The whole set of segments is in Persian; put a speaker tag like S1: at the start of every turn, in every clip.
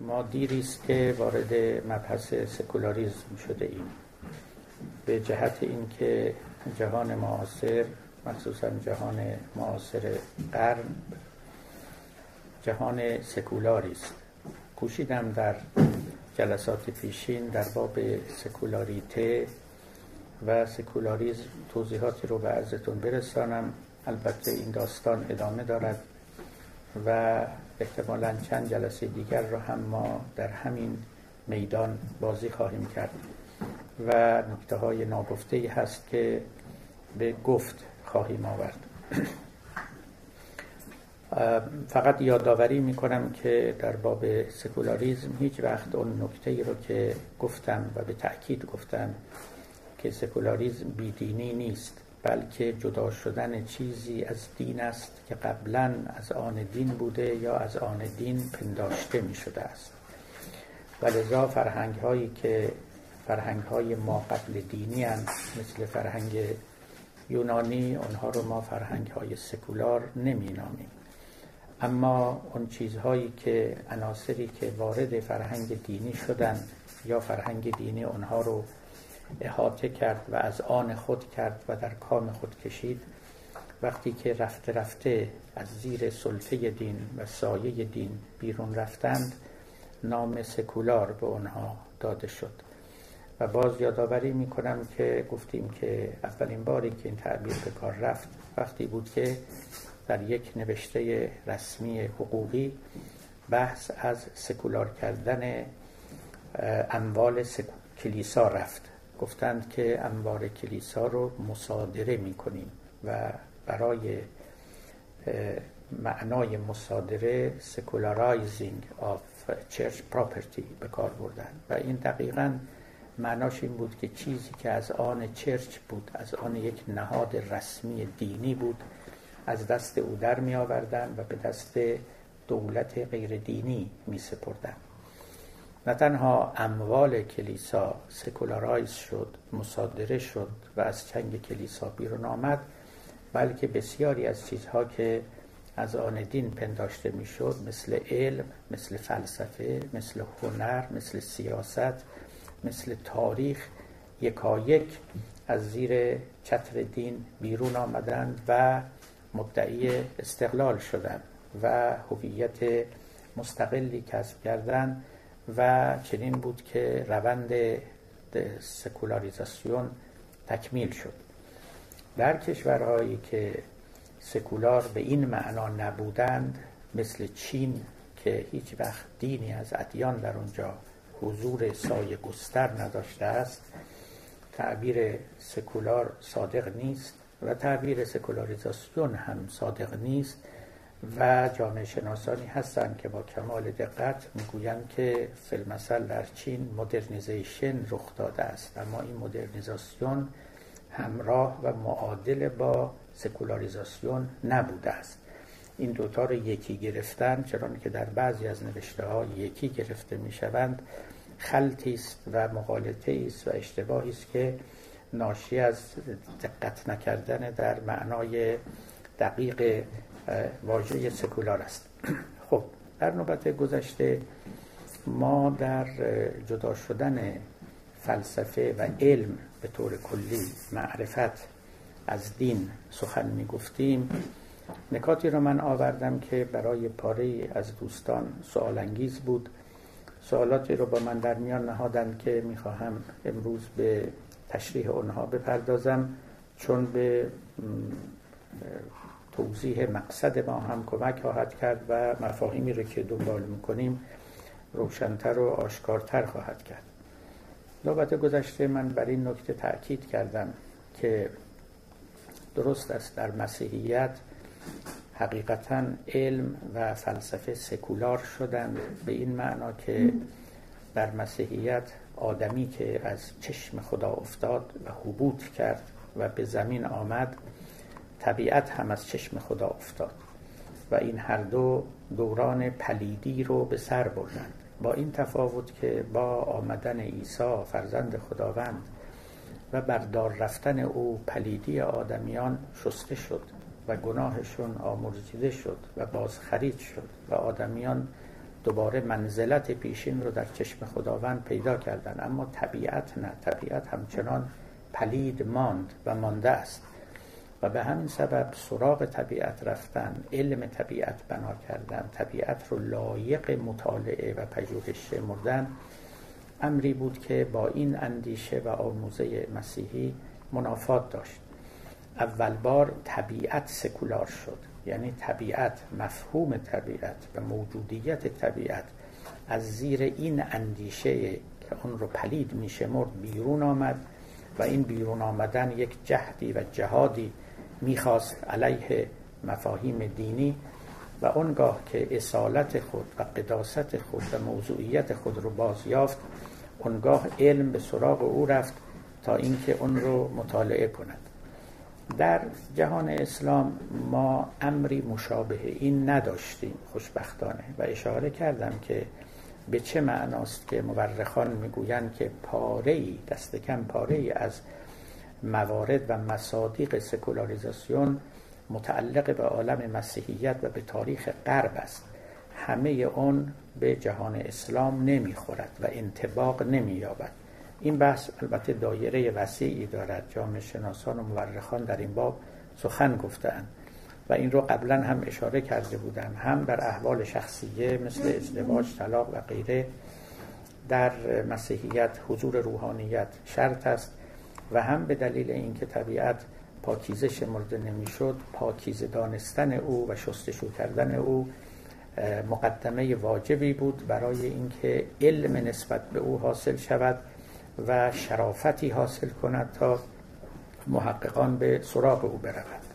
S1: ما دیری است که وارد مبحث سکولاریزم شده ایم. به جهت اینکه جهان معاصر مخصوصا جهان معاصر قرن جهان سکولاری است. کوشیدم در جلسات پیشین در باب سکولاریته و سکولاریزم توضیحاتی رو به عرضتون برسانم. البته این داستان ادامه دارد و احتمالا چند جلسه دیگر رو هم ما در همین میدان بازی خواهیم کرد. و نکته های ناگفته هست که به گفت خواهیم آورد. فقط یادآوری می‌کنم که در باب سکولاریزم هیچ وقت اون نکته رو که گفتم و به تأکید گفتم که سکولاریزم بیدینی نیست. بلکه جدا شدن چیزی از دین است که قبلا از آن دین بوده یا از آن دین پنداشته می شده است. و لذا فرهنگ هایی که فرهنگ های ما قبل دینی هستند مثل فرهنگ یونانی اونها رو ما فرهنگ های سکولار نمی نامیم اما اون چیزهایی که عناصری که وارد فرهنگ دینی شدن یا فرهنگ دینی اونها رو احاطه کرد و از آن خود کرد و در کام خود کشید. وقتی که رفته رفته از زیر سلطه دین و سایه دین بیرون رفتند نام سکولار به آنها داده شد. و باز یادآوری می کنم که گفتیم که اولین باری که این تعبیر به کار رفت وقتی بود که در یک نوشته رسمی حقوقی بحث از سکولار کردن اموال کلیسا رفت. گفتند که اموال کلیسا رو مصادره می کنیم و برای معنای مصادره secularizing of church property به کار بردن. و این دقیقا معناش این بود که چیزی که از آن چرچ بود از آن یک نهاد رسمی دینی بود از دست او در می آوردن و به دست دولت غیر دینی می سپردن نه تنها اموال کلیسا secularize شد مصادره شد و از چنگ کلیسا بیرون آمد بلکه بسیاری از چیزها که از آن دین پنداشته می‌شد مثل علم مثل فلسفه مثل هنر مثل سیاست مثل تاریخ یکایک از زیر چتر دین بیرون آمدند و مدعی استقلال شدند و هویت مستقلی کسب کردند. و چنین بود که روند سکولاریزاسیون تکمیل شد. در کشورهایی که سکولار به این معنا نبودند مثل چین که هیچ وقت دینی از ادیان در اونجا حضور سایه گستر نداشته است تعبیر سکولار صادق نیست و تعبیر سکولاریزاسیون هم صادق نیست. و جامعه شناسانی هستند که با کمال دقت می‌گویند که فی‌المثل در چین modernization رخ داده است. اما این مدرنیزاسیون همراه و معادل با سکولاریزاسیون نبوده است. این دوتا رو یکی گرفتن چرا که در بعضی از نوشته ها یکی گرفته می شوند خلطی است و مغالطه است و اشتباهی است که ناشی از دقت نکردن در معنای دقیق واژه سکولار است. خب در نوبت گذشته ما در جدا شدن فلسفه و علم به طور کلی معرفت از دین سخن می گفتیم نکاتی را من آوردم که برای پاره از دوستان سوال انگیز بود. سوالاتی رو با من در میان نهادن که می‌خواهم امروز به تشریح اونها بپردازم چون به توضیح مقصد ما هم کمک خواهد کرد و مفاهیمی رو که دنبال می‌کنیم روشنتر و آشکارتر خواهد کرد. نوبت گذشته من بر این نکته تاکید کردم که درست است در مسیحیت حقیقتا علم و فلسفه سکولار شدند به این معنا که در مسیحیت آدمی که از چشم خدا افتاد و حبوط کرد و به زمین آمد طبیعت هم از چشم خدا افتاد و این هر دو دوران پلیدی رو به سر بردند با این تفاوت که با آمدن عیسی فرزند خداوند و بردار رفتن او پلیدی آدمیان شسته شد و گناهشون آمرزیده شد و باز خرید شد و آدمیان دوباره منزلت پیشین رو در چشم خداوند پیدا کردن. اما طبیعت نه طبیعت همچنان پلید ماند و مانده است. و به همین سبب سراغ طبیعت رفتن علم طبیعت بنا کردن طبیعت رو لایق مطالعه و پژوهش مردن امری بود که با این اندیشه و آموزه مسیحی منافات داشت. اول بار طبیعت سکولار شد یعنی طبیعت مفهوم طبیعت و موجودیت طبیعت از زیر این اندیشه که اون رو پلید میشه مرد بیرون آمد. و این بیرون آمدن یک جهدی و جهادی می‌خواست علیه مفاهیم دینی و اونگاه که اصالت خود و قداست خود و موضوعیت خود رو بازیافت اونگاه علم به سراغ او رفت تا اینکه اون رو مطالعه کند. در جهان اسلام ما امری مشابه این نداشتیم خوشبختانه. و اشاره کردم که به چه معناست که مورخان می‌گویند که پاره ای دست کم پاره ای از موارد و مصادیق سکولاریزاسیون متعلق به عالم مسیحیت و به تاریخ غرب است. همه اون به جهان اسلام نمی‌خورد و انتباق نمییابد. این بحث البته دایره وسیعی دارد. جامعه شناسان و مورخان در این باب سخن گفتند و این رو قبلا هم اشاره کرده بودم هم در احوال شخصیه مثل ازدواج طلاق و غیره در مسیحیت حضور روحانیت شرط است و هم به دلیل اینکه طبیعت پاکیزه شمرده نمی‌شد پاکیزه دانستن او و شستشو کردن او مقدمه واجبی بود برای اینکه علم نسبت به او حاصل شود و شرافتی حاصل کند تا محققان به سراغ او برود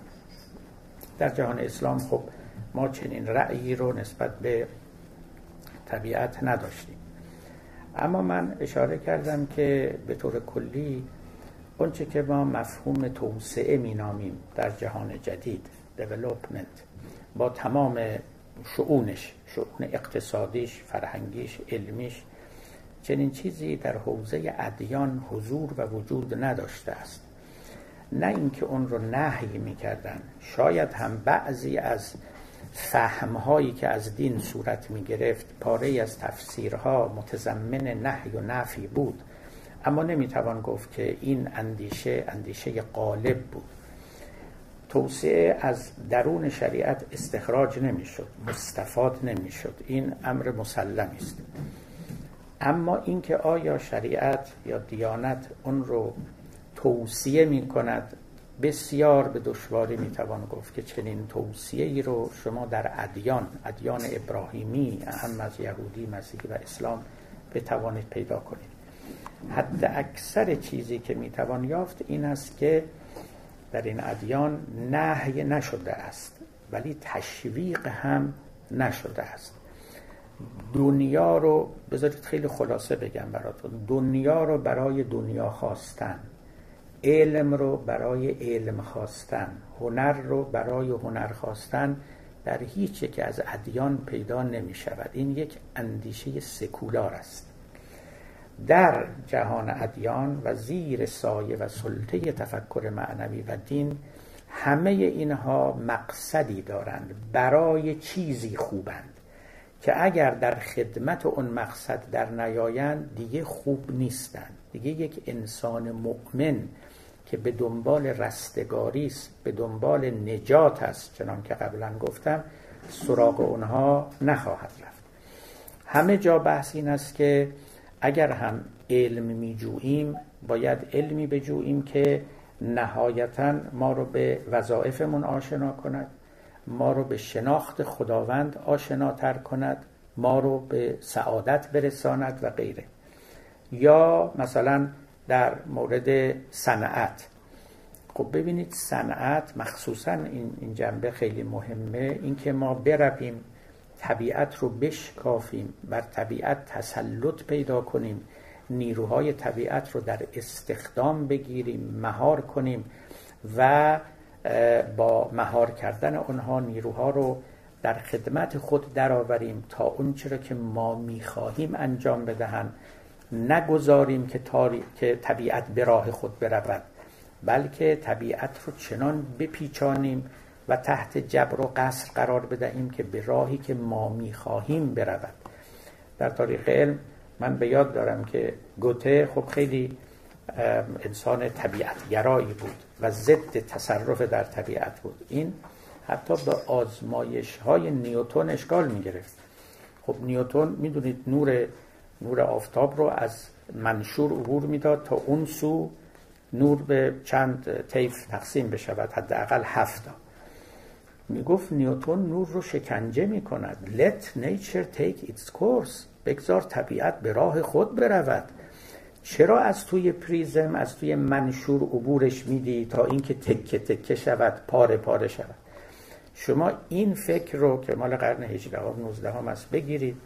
S1: در جهان اسلام خب ما چنین رأیی رو نسبت به طبیعت نداشتیم. اما من اشاره کردم که به طور کلی اونچه که ما مفهوم توسعه مینامیم در جهان جدید development با تمام شعونش شعون اقتصادیش فرهنگیش علمیش چنین چیزی در حوزه ادیان حضور و وجود نداشته است. نه اینکه اون رو نهی می‌کردن. شاید هم بعضی از فهمهایی که از دین صورت می گرفت پاره از تفسیرها متضمن نهی و نفی بود. اما نمی‌توان گفت که این اندیشه اندیشه غالب بود. توسعه از درون شریعت استخراج نمی‌شد مستفاد نمی‌شد. این امر مسلمی است. اما اینکه آیا شریعت یا دیانت اون رو توصیه می کند بسیار به دشواری می توان گفت که چنین توصیه ای رو شما در ادیان ادیان ابراهیمی هم از یهودی مسیحی و اسلام بتوانید پیدا کنید. حد اکثر چیزی که می توان یافت این است که در این ادیان نهی نشده است ولی تشویق هم نشده است. دنیا رو بذارید خیلی خلاصه بگم براتون. دنیا رو برای دنیا خواستن. علم رو برای علم خواستن هنر رو برای هنر خواستن در هیچ یک از ادیان پیدا نمی شود. این یک اندیشه سکولار است. در جهان ادیان و زیر سایه و سلطه تفکر معنوی و دین همه اینها مقصدی دارند. برای چیزی خوبند که اگر در خدمت اون مقصد در نیایند دیگه خوب نیستند. دیگه یک انسان مؤمن که به دنبال رستگاری است به دنبال نجات است چنان که قبلا گفتم سراغ اونها نخواهد رفت. همه جا بحث این است که اگر هم علم می جوییم باید علمی بجوییم که نهایتا ما رو به وظایفمون آشنا کند ما رو به شناخت خداوند آشناتر کند ما رو به سعادت برساند و غیره. یا مثلا در مورد صنعت. خب ببینید صنعت مخصوصا این, این جنبه خیلی مهمه. اینکه ما برویم طبیعت رو بشکافیم بر طبیعت تسلط پیدا کنیم نیروهای طبیعت رو در استخدام بگیریم مهار کنیم و با مهار کردن آنها نیروها رو در خدمت خود درآوریم تا اونچه را که ما می‌خواهیم انجام بدهند. نگذاریم که, که طبیعت به راه خود برود بلکه طبیعت رو چنان بپیچانیم و تحت جبر و قصر قرار بدهیم که به راهی که ما می‌خواهیم برود. در تاریخ علم من به یاد دارم که گوته خب خیلی انسان طبیعتگرایی بود و ضد تصرف در طبیعت بود. این حتی به آزمایش های نیوتون اشکال می گرفت خب نیوتون می‌دونید نور نور آفتاب رو از منشور عبور می‌داد تا اون سو نور به چند طیف تقسیم بشود حداقل هفتا می‌گفت نیوتون نور رو شکنجه می‌کند. Let nature take its course. بگذار طبیعت به راه خود برود. چرا از توی پریزم از توی منشور عبورش میدی تا اینکه تکه تکه شود پاره پاره شود؟ شما این فکر رو که مال قرن 18 هم 19 هم است بگیرید.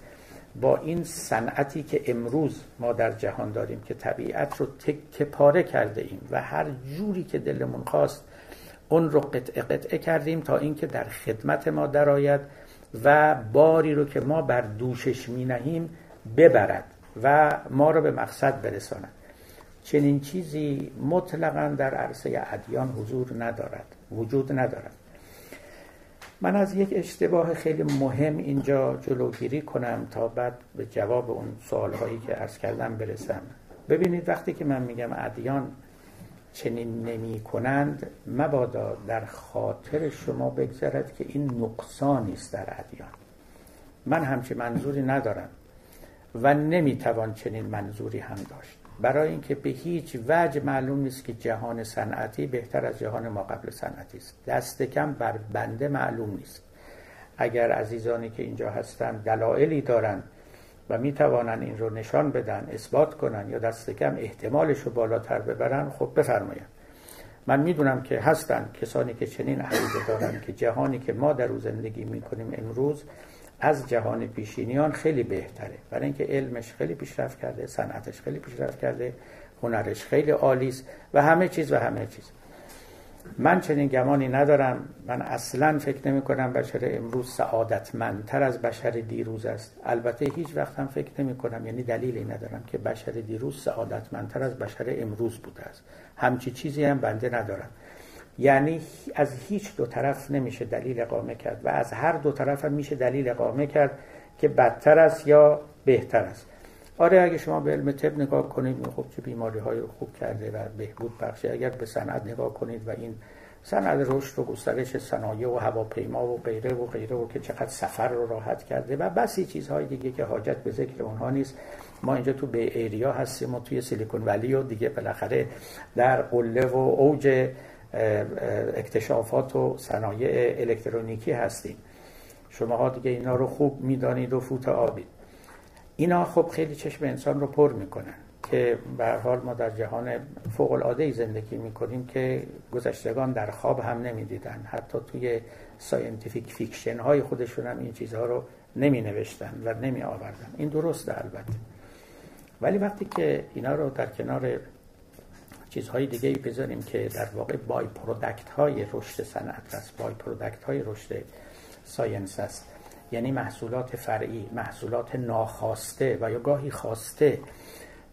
S1: با این صنعتی که امروز ما در جهان داریم که طبیعت رو تکه پاره کرده ایم و هر جوری که دلمون خواست اون رو قطعه قطعه کردیم تا اینکه در خدمت ما درآید و باری رو که ما بر دوشش می نهیم ببرد و ما رو به مقصد برساند. چنین چیزی مطلقا در عرصه ادیان حضور ندارد وجود ندارد. من از یک اشتباه خیلی مهم اینجا جلوگیری کنم تا بعد به جواب اون سوالهایی که عرض کردم برسم. ببینید وقتی که من میگم ادیان چنین نمی کنند مبادا در خاطر شما بگذرد که این نقصانی است در ادیان. من همچه منظوری ندارم و نمی‌توان چنین منظوری هم داشت. برای اینکه به هیچ وجه معلوم نیست که جهان صنعتی بهتر از جهان ما قبل صنعتی است. دست کم بر بنده معلوم نیست. اگر عزیزانی که اینجا هستند دلایلی دارند و می توانند این رو نشان بدن اثبات کنن یا دست کم احتمالش رو بالاتر ببرن خب بفرمایند من می‌دونم که هستند کسانی که چنین عقیده دارن که جهانی که ما در او زندگی می‌کنیم امروز از جهان پیشینیان خیلی بهتره. برای اینکه علمش خیلی پیشرفت کرده صنعتش خیلی پیشرفت کرده هنرش خیلی عالی است و همه چیز و همه چیز. من چنین گمانی ندارم. من اصلا فکر نمی کنم بشر امروز سعادتمندتر از بشر دیروز است. البته هیچ وقت هم فکر نمی کنم یعنی دلیلی ندارم که بشر دیروز سعادتمندتر از بشر امروز بوده است. همچی چیزی هم بنده ندارم. یعنی از هیچ دو طرف نمیشه دلیل اقامه کرد و از هر دو طرف هم میشه دلیل اقامه کرد که بدتر است یا بهتر است. آره اگه شما به علم طب نگاه کنید خب چه بیماری های رو خوب کرده و بهبود بخشه اگر به صنعت نگاه کنید و این صنعت رشد و گسترش صنایع و هواپیما و غیره و غیره و که چقدر سفر رو راحت کرده و بسی چیزهای دیگه که حاجت به ذکر اونها نیست. ما اینجا تو به ایریا هستیم و توی سیلیکون ولی و دیگه بالاخره در قله و اوج اکتشافات و صنایع الکترونیکی هستیم. شما دیگه اینا رو خوب می‌دانید و فوت آبید. اینا خب خیلی چشم انسان رو پر می‌کنن که به حال ما در جهان فوق العاده زندگی می‌کنیم که گذشتگان در خواب هم نمی‌دیدن. حتی توی scientific fiction های خودشون هم این چیزها رو نمی نوشتن و نمی آوردن این درسته البته. ولی وقتی که اینا رو در کنار چیزهای دیگه ای بذاریم که در واقع by-product های رشد صنعت است. by-product های رشد science است. یعنی محصولات فرعی محصولات ناخواسته و یا گاهی خواسته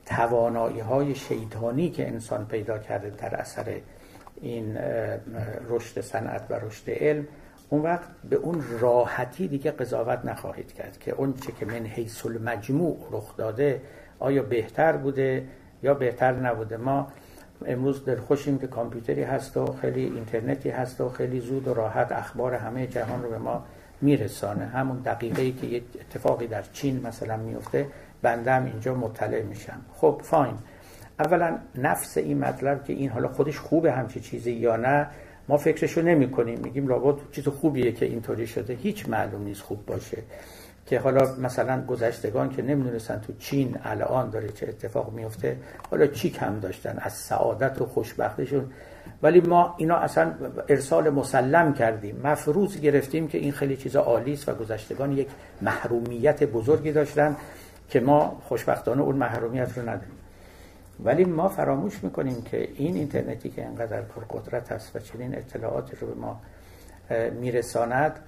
S1: توانایی های شیطانی که انسان پیدا کرده در اثر این رشد صنعت و رشد علم اون وقت به اون راحتی دیگه قضاوت نخواهید کرد که اون چه که من حیث المجموع رخ داده آیا بهتر بوده یا بهتر نبوده؟ ما امروز در خوشیم که کامپیوتری هست و خیلی اینترنتی هست و خیلی زود و راحت اخبار همه جهان رو به ما میرسانه. همون دقیقه ای که یه اتفاقی در چین مثلا میفته بنده هم اینجا مطلع میشم. خب فاین. اولا نفس این مطلب که این حالا خودش خوبه همچی چیزی یا نه ما فکرشو نمی کنیم میگیم لابد چیز خوبیه که اینطوری شده. هیچ معلوم نیست خوب باشه. که حالا مثلا گذشتگان که نمی‌دونستن تو چین الان داره چه اتفاق میفته حالا چی کم داشتن؟ از سعادت و خوشبختشون. ولی ما اینا اصلا ارسال مسلم کردیم. مفروض گرفتیم که این خیلی چیز عالی است و گذشتگان یک محرومیت بزرگی داشتن که ما خوشبختانه اون محرومیت رو نداریم. ولی ما فراموش می‌کنیم که این اینترنتی که انقدر پرقدرت است و چنین اطلاعاتی رو به ما میرساند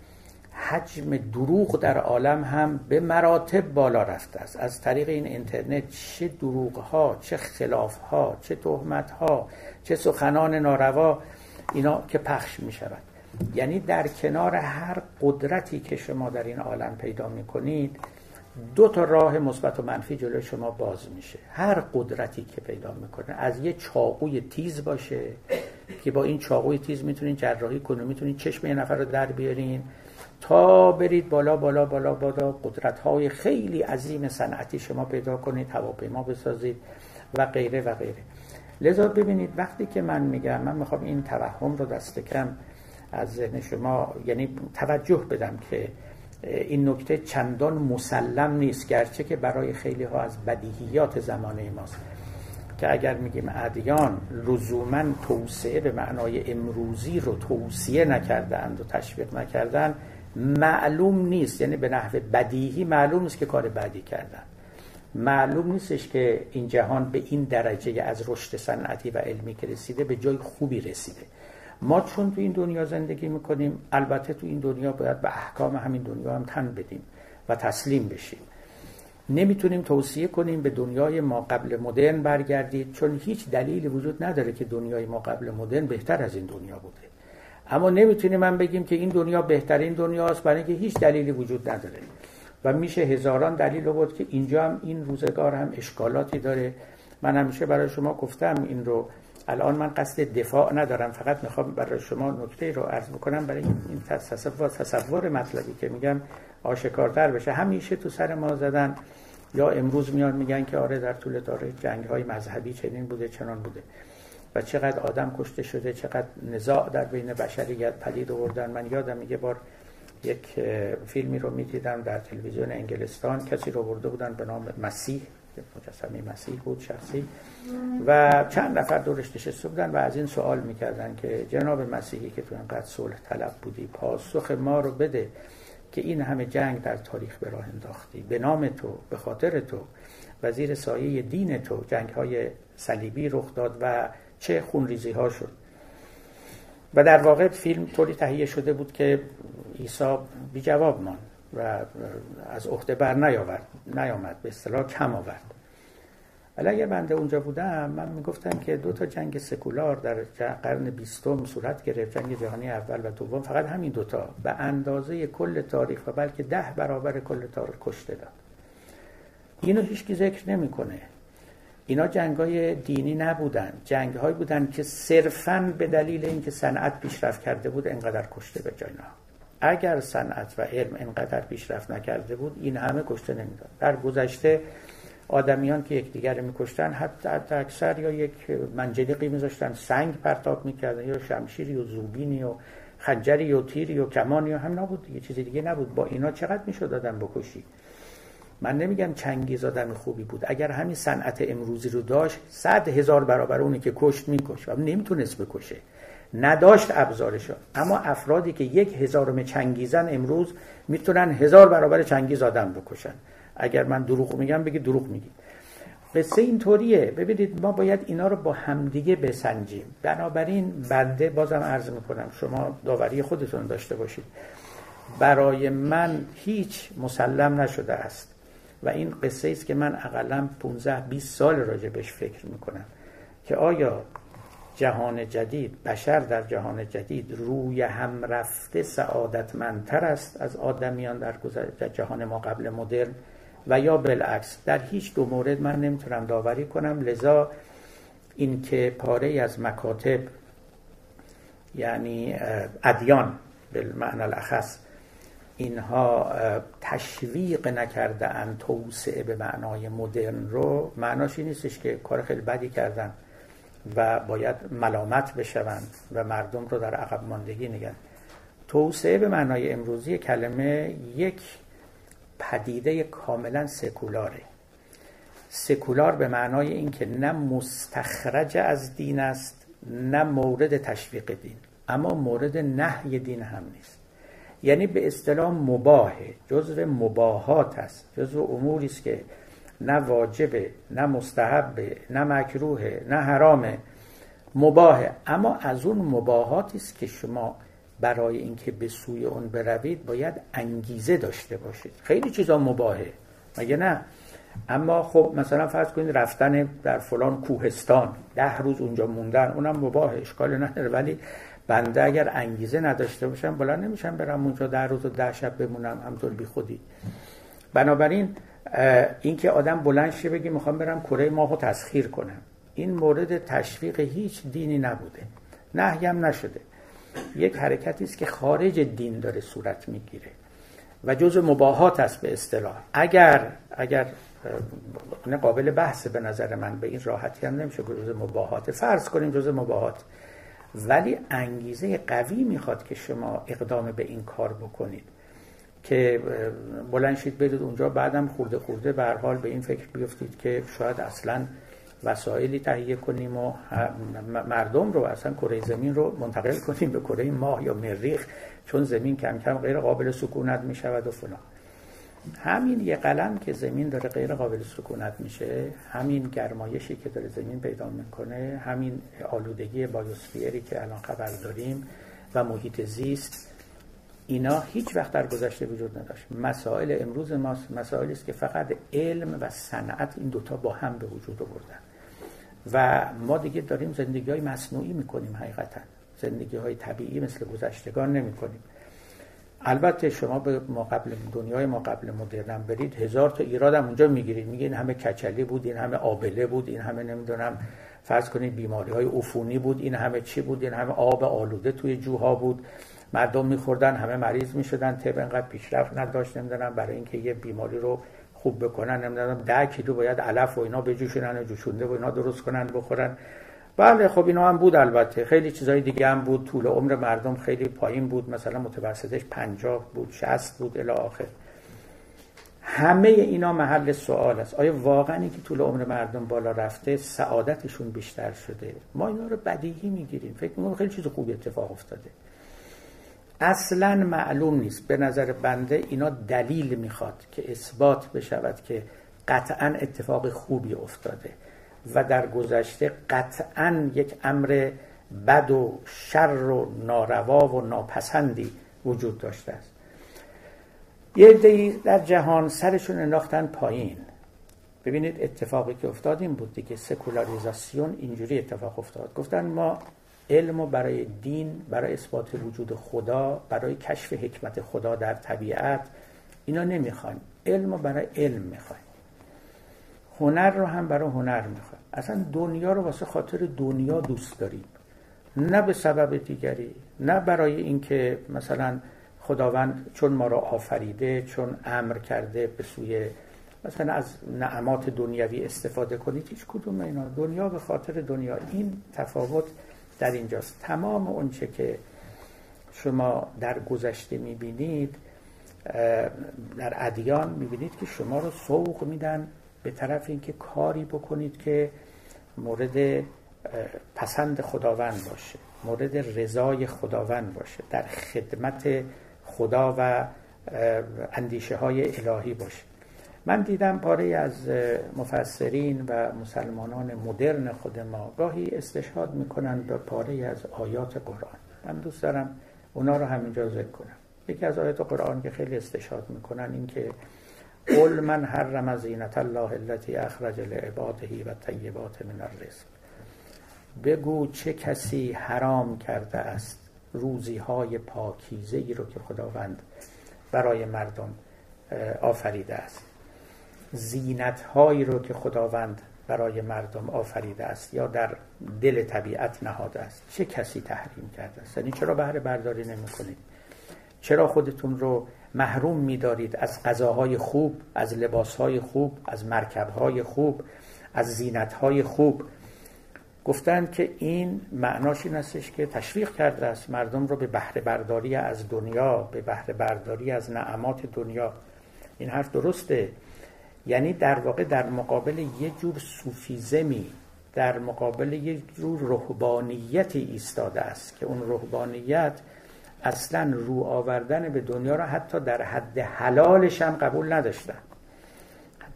S1: حجم دروغ در عالم هم به مراتب بالا رفته است. از طریق این اینترنت چه دروغ ها چه خلاف ها چه تهمت ها چه سخنان ناروا اینا که پخش می شود یعنی در کنار هر قدرتی که شما در این عالم پیدا می کنید دو تا راه مثبت و منفی جلوی شما باز میشه. هر قدرتی که پیدا می‌کنه از یه چاقوی تیز باشه که با این چاقوی تیز می‌تونین جراحی کنید می‌تونین چشم یه نفر رو در بیارین. تا برید بالا بالا بالا بالا. قدرت های خیلی عظیم صنعتی شما پیدا کنید هواپیما بسازید و غیره و غیره. لذا ببینید وقتی که من میگم من می‌خوام این توهم رو دست کم از ذهن شما یعنی توجه بدم که این نکته چندان مسلم نیست گرچه که برای خیلی ها از بدیهیات زمانه ماست. که اگر میگیم ادیان لزوما توسعه به معنای امروزی رو توصیه نکردند و تشویق نکردن معلوم نیست. یعنی به نحو بدیهی معلوم نیست که کار بدی کردن. معلوم نیستش که این جهان به این درجه از رشد صنعتی و علمی که رسیده به جای خوبی رسیده. ما چون تو این دنیا زندگی می‌کنیم البته تو این دنیا باید به احکام همین دنیا هم تن بدیم و تسلیم بشیم. نمی‌تونیم توصیه کنیم به دنیای ما قبل مدرن برگردید چون هیچ دلیلی وجود نداره که دنیای ما قبل مدرن بهتر از این دنیا بوده. اما نمی‌تونیم من بگیم که این دنیا بهترین دنیاست برای اینکه هیچ دلیلی وجود نداره. و میشه هزاران دلیل بود که اینجا هم این روزگار هم اشکالاتی داره. من همیشه برای شما گفتم این رو. الان من قصد دفاع ندارم فقط می‌خوام برای شما نکته رو عرض بکنم برای این تصور, تصور مطلبی که میگم آشکارتر بشه. همیشه تو سر ما زدن یا امروز میان میگن که آره در طول تاریخ جنگ های مذهبی چنین بوده چنان بوده. و چقدر آدم کشته شده چقدر نزاع در بین بشریت پدید آوردن. من یادم یه بار یک فیلمی رو می‌دیدم در تلویزیون انگلستان. کسی رو برده بودن به نام مسیح مجسمه مسیح بود شخصی. و چند نفر دورش نشسته بودن و از این سوال می‌کردن که جناب مسیحی که تو انقدر صلح طلب بودی پاسخ ما رو بده که این همه جنگ در تاریخ به راه انداختی. به نام تو به خاطر تو. وزیر سایه دین تو جنگ های صلیبی رخ داد و چه خونریزی ها شد. و در واقع فیلم طوری تهیه شده بود که عیسی بی جواب ماند و از عهده بر نیاورد نیامد به اصطلاح کم آورد. ولی اگه بنده اونجا بودم من می‌گفتم که دو تا جنگ سکولار در قرن بیستم صورت گرفت جنگ جهانی اول و دوم فقط همین دوتا به اندازه کل تاریخ و بلکه ده برابر کل تاریخ کشته داد. اینو هیچکی ذکر نمی‌کنه. اینا جنگ های دینی نبودن. جنگ های بودن که صرفا به دلیل اینکه صنعت پیشرفت کرده بود انقدر کشته به جای اگر صنعت و علم انقدر پیشرفت نکرده بود این همه کشته نمی‌داد. در گذشته آدمیان که یکدیگر میکشتن حتی, حتی اکثر یا یک منجنیقی میذاشتن سنگ پرتاب می‌کردن یا شمشیری و زوبینی و خنجری و تیری و کمانی و هم نبود دیگه چیزی دیگه نبود. با اینا چقدر می‌شد آدم بکشی؟ من نمیگم چنگیز آدم خوبی بود. اگر همین صنعت امروزی رو داشت صد هزار برابر اونی که کشت میکش و نمی‌تونست بکشه. نداشت ابزارشو اما افرادی که یک هزارم چنگیزن امروز می‌تونن هزار برابر چنگیز آدم بکشن. اگر من دروغ میگم بگید دروغ میگید قصه اینطوریه. ببینید ما باید اینا رو با همدیگه بسنجیم. بنابراین بنده بازم عرض می‌کنم شما داوری خودتون داشته باشید. برای من هیچ مسلم نشده است. و این قصه است که من اقلا 15 20 سال راجع بهش فکر می‌کنم که آیا جهان جدید بشر در جهان جدید روی هم رفته سعادتمندتر است از آدمیان در, در جهان ما قبل مدرن؟ و یا بالعکس در هیچ دو مورد من نمی‌تونم داوری کنم لذا اینکه پاره از مکاتب یعنی ادیان به معنی الاخص اینها تشویق نکرده ان توسعه به معنای مدرن رو. معناش این نیستش که کار خیلی بدی کردن و باید ملامت بشوند و مردم رو در عقب ماندگی نگن توسعه به معنای امروزی کلمه یک پدیده کاملا سکولاره. سکولار به معنای اینکه نه مستخرج از دین است نه مورد تشویق دین. اما مورد نهی دین هم نیست. یعنی به اصطلاح مباهه جزو مباهات است جزو اموری است که نه واجبه نه مستحبه نه مکروهه نه حرامه مباهه اما از اون مباهاتی است که شما برای اینکه به سوی اون بروید باید انگیزه داشته باشید. خیلی چیزا مباهه مگه نه؟ اما خب مثلا فرض کنید رفتن در فلان کوهستان ده روز اونجا موندن اونم مباهه اشکال نداره. ولی بنده اگر انگیزه نداشته باشم بلند نمیشم برم اونجا ده روز و ده شب بمونم همطور بی خودی. بنابراین اینکه آدم بلند شه بگی می‌خوام برم کره ماهو تسخیر کنم این مورد تشویق هیچ دینی نبوده. نهی هم نشده. یک حرکتی است که خارج دین داره صورت می‌گیره و جز مباهات است به اصطلاح. اگر اگر قابل بحث به نظر من به این راحتی هم نمیشه جز مباهات. فرض کنیم جز مباهات. ولی انگیزه قوی می‌خواد که شما اقدام به این کار بکنید. که بلند شید برید اونجا بعدم خورده خورده به حال به این فکر بیفتید که شاید اصلا وسایلی تهیه کنیم و مردم رو اصلا کره زمین رو منتقل کنیم به کره ماه یا مریخ چون زمین کم کم غیر قابل سکونت می شود و فلان. همین یه قلم که زمین داره غیر قابل سکونت میشه همین گرمایشی که داره زمین پیدا می‌کنه همین آلودگی بایوسفیری که الان خبر داریم و محیط زیست اینا هیچ وقت در گذشته وجود نداشت. مسائل امروز ما مسائلی است که فقط علم و صنعت این دوتا با هم به وجود آوردن. و ما دیگه داریم زندگی های مصنوعی می‌کنیم حقیقتا. زندگی های طبیعی مثل گذشتگان نمی کنیم البته شما به ما قبل دنیای ما قبل مدرنم برید هزار تا ایراد هم اونجا می‌گیرید. میگه این همه کچلی بود این همه آبله بود این همه نمی‌دونم فرض کنید بیماری های عفونی بود این همه چی بود این همه آب آلوده توی جوها بود. مردم میخوردن همه مریض می‌شدن طب انقدر پیشرفت نداشت نمی‌دونم برای اینکه یه بیماری رو خوب بکنن نمی‌دونم ده کیلو باید علف و اینا بجوشونن و جوشونده و اینا درست کنن بخورن. بله خب اینا هم بود البته. خیلی چیزای دیگه هم بود. طول عمر مردم خیلی پایین بود. مثلا متوسطش 50 بود 60 بود الی آخر. همه اینا محل سوال است. آیا واقعا که طول عمر مردم بالا رفته سعادتشون بیشتر شده؟ ما اینا رو بدیهی می‌گیریم. فکر می‌کنم خیلی چیز خوبی اتفاق افتاده. اصلا معلوم نیست. به نظر بنده اینا دلیل می‌خواد که اثبات بشود که قطعا اتفاق خوبی افتاده. و در گذشته قطعا یک امر بد و شر و ناروا و ناپسندی وجود داشته است. یه عده‌ای در جهان سرشون انداختن پایین. ببینید اتفاقی که افتاد این بود دیگه. سکولاریزاسیون اینجوری اتفاق افتاد. گفتن ما علم و برای دین برای اثبات وجود خدا برای کشف حکمت خدا در طبیعت اینا نمی‌خوایم. علم و برای علم می‌خوایم. هنر رو هم برای هنر می‌خوایم اصلا دنیا رو واسه خاطر دنیا دوست داریم. نه به سبب دیگری نه برای اینکه مثلا خداوند چون ما را آفریده چون امر کرده به سوی مثلا از نعمات دنیوی استفاده کنید هیچ کدوم اینا. دنیا به خاطر دنیا. این تفاوت در اینجاست. تمام اونچه که شما در گذشته می‌بینید در ادیان می‌بینید که شما رو سوق میدن به طرف اینکه کاری بکنید که مورد پسند خداوند باشه مورد رضای خداوند باشه در خدمت خدا و اندیشه های الهی باشه. من دیدم پاره از مفسرین و مسلمانان مدرن خود ما گاهی استشهاد می‌کنن به پاره از آیات قرآن. من دوست دارم اونا رو همینجا ذکر کنم. یکی از آیات قرآن که خیلی استشهاد می‌کنن این که قل من حرم زینت الله التي اخرج لعباده و طیبات من الرزق. بگو چه کسی حرام کرده است روزی های پاکیزه ای رو که خداوند برای مردم آفریده است. زینت هایی رو که خداوند برای مردم آفریده است یا در دل طبیعت نهاده است. چه کسی تحریم کرده است؟ یعنی چرا بهره برداری نمی کنید چرا خودتون رو محروم میدارید از غذاهای خوب از لباسهای خوب از مرکبهای خوب از زینتهای خوب. گفتند که این معناش این استش که تشویق کرده است مردم رو به بهره برداری از دنیا به بهره برداری از نعمات دنیا. این حرف درسته. یعنی در واقع در مقابل یه جور صوفیزمی در مقابل یه جور رهبانیتی ایستاده است که اون رهبانیت اصلا رو آوردن به دنیا را حتی در حد حلالش هم قبول نداشتن.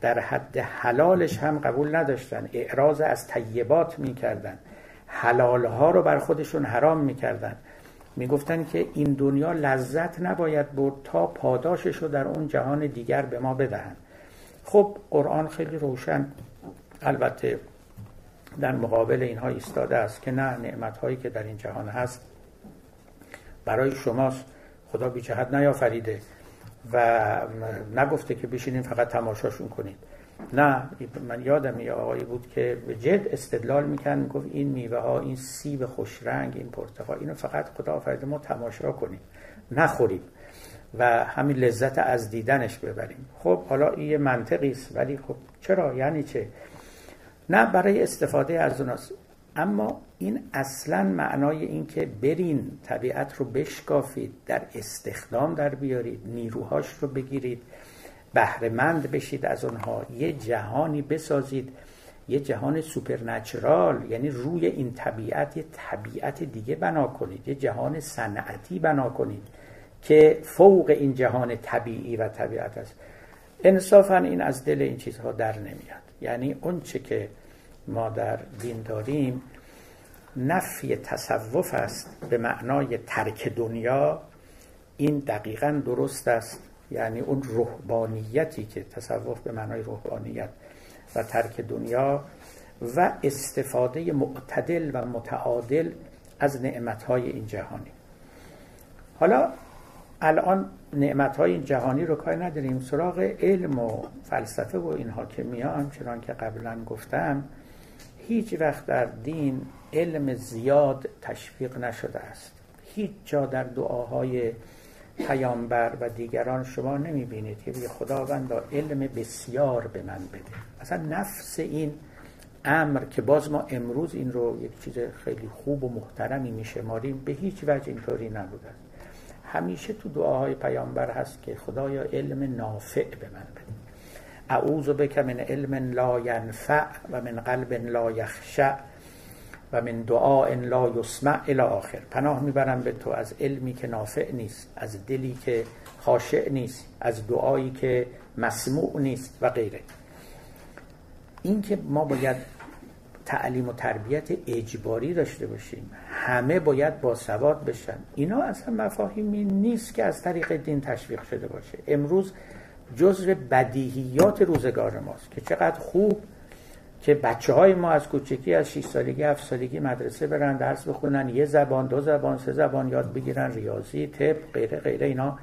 S1: در حد حلالش هم قبول نداشتن. اعراض از طیبات می‌کردن. حلال ها رو بر خودشون حرام می‌کردن. می‌گفتن که این دنیا لذت نباید برد تا پاداشش رو در اون جهان دیگر به ما بدهند خب قرآن خیلی روشن. البته در مقابل اینها ایستاده است که نه نعمت هایی که در این جهان هست برای شماست. خدا بی جهت نیافریده و نگفته که بشینین فقط تماشاشون کنید. نه من یادم یه آقایی بود که به جد استدلال میکن گفت این میوه ها این سیب خوش رنگ این پرتقال اینو فقط خدا آفریده ما تماشا کنیم نخوریم و همین لذت از دیدنش ببریم. خب حالا این یه منطقی است ولی خب چرا؟ یعنی چه؟ نه برای استفاده از اوناست. اما این اصلا معنای این که برین طبیعت رو بشکافید در استخدام در بیارید نیروهاش رو بگیرید بهرهمند بشید از اونها یه جهانی بسازید یه جهان سوپرنچرال یعنی روی این طبیعت یه طبیعت دیگه بنا کنید یه جهان صنعتی بنا کنید که فوق این جهان طبیعی و طبیعت است. انصافا این از دل این چیزها در نمیاد. یعنی اون چه که ما در دین داریم نفی تصوف است به معنای ترک دنیا. این دقیقا درست است یعنی اون روحانیتی که تصوف به معنای روحانیت و ترک دنیا و استفاده معتدل و متعادل از نعمتهای این جهانی. حالا الان نعمتهای این جهانی رو کاری نداریم سراغ علم و فلسفه و اینها که میان چنان که قبلا گفتم. هیچ وقت در دین علم زیاد تشویق نشده است. هیچ جا در دعاهای پیامبر و دیگران شما نمی‌بینید که بگه خداوند علم بسیار به من بده. اصلا نفس این امر که باز ما امروز این رو یک چیز خیلی خوب و محترمی میشماریم به هیچ وجه اینطوری نبوده همیشه تو دعاهای پیامبر هست که خدایا علم نافع به من بده. اعوذ بک من علم لا ینفع و من قلب لا یخشع و من دعا لا یسمع الى آخر. پناه می‌برم به تو از علمی که نافع نیست از دلی که خاشع نیست از دعایی که مسموع نیست و غیره. این که ما باید تعلیم و تربیت اجباری داشته باشیم. همه باید با سواد بشن. اینا اصلا مفاهیمی نیست که از طریق دین تشویق شده باشه. امروز جزء بدیهیات روزگار ماست که چقدر خوب که بچه های ما از کوچکی از 6 سالگی 7 سالگی مدرسه برن درس بخونن یه زبان دو زبان سه زبان یاد بگیرن ریاضی طب غیره غیره اینا.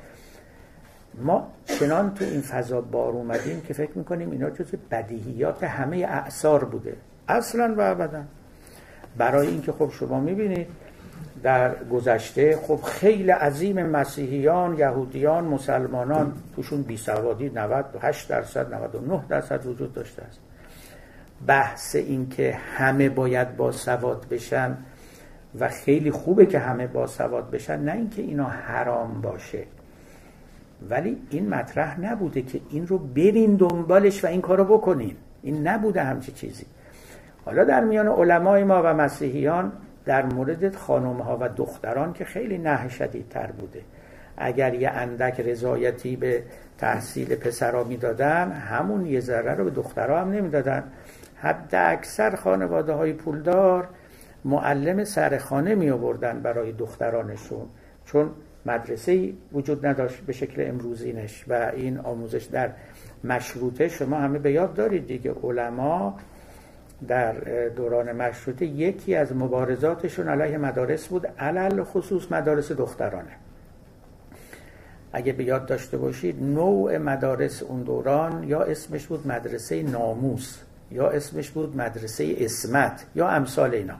S1: ما چنان تو این فضا بار اومدیم که فکر می‌کنیم اینا جز بدیهیات همه اعثار بوده. اصلا و ابدا. برای اینکه خب شما می‌بینید در گذشته خب خیلی عظیم مسیحیان یهودیان مسلمانان توشون بی سوادی 98 درصد 99 درصد وجود داشته است. بحث این که همه باید با سواد بشن و خیلی خوبه که همه با سواد بشن نه اینکه اینا حرام باشه. ولی این مطرح نبوده که این رو برین دنبالش و این کارو بکنین. این نبوده همچی چیزی. حالا در میان علمای ما و مسیحیان در مورد خانم ها و دختران که خیلی نه تر بوده. اگر یه اندک رضایتی به تحصیل پسرا می‌دادن همون یه ذره رو به دخترها هم نمی‌دادن. حد اکثر خانواده های پولدار معلم سرخانه می آوردن برای دخترانشون چون مدرسه وجود نداشت به شکل امروزینش و این آموزش در مشروطه شما همه به یاد دارید دیگه. علما در دوران مشروطه یکی از مبارزاتشون علیه مدارس بود علل خصوص مدارس دخترانه. اگه به یاد داشته باشید نوع مدارس اون دوران یا اسمش بود مدرسه ناموس یا اسمش بود مدرسه اسمت یا امثال اینا.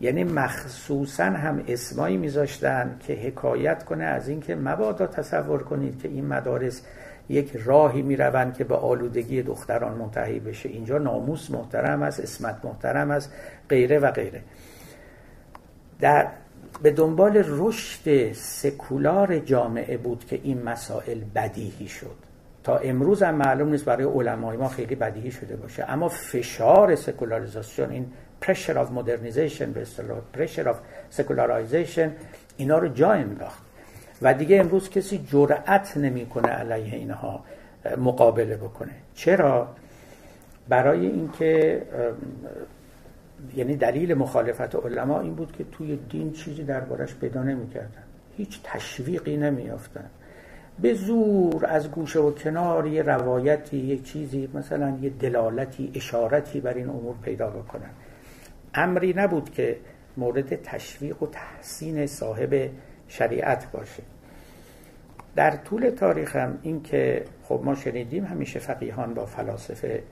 S1: یعنی مخصوصا هم اسمایی میذاشتن که حکایت کنه از اینکه مبادا تصور کنید که این مدارس یک راهی می‌روند که به آلودگی دختران منتهی بشه. اینجا ناموس محترم است اسمت محترم است غیره و غیره. در به دنبال رشد سکولار جامعه بود که این مسائل بدیهی شد. تا امروز هم معلوم نیست برای علمای ما خیلی بدیهی شده باشه. اما فشار سکولاریزاسیون این pressure of modernization به اصطلاح pressure of secularization اینا رو جا انداخت. و دیگه امروز کسی جرأت نمی‌کنه علیه اینها مقابله بکنه. چرا؟ برای اینکه یعنی دلیل مخالفت علما این بود که توی دین چیزی دربارش پیدا نمی‌کردن. هیچ تشویقی نمیافتن به زور از گوشه و کنار یه روایتی یه چیزی مثلا یه دلالتی اشارتی بر این امور پیدا بکنن. امری نبود که مورد تشویق و تحسین صاحب شریعت باشه. در طول تاریخ هم این که خب ما شنیدیم همیشه فقیهان با فلاسفه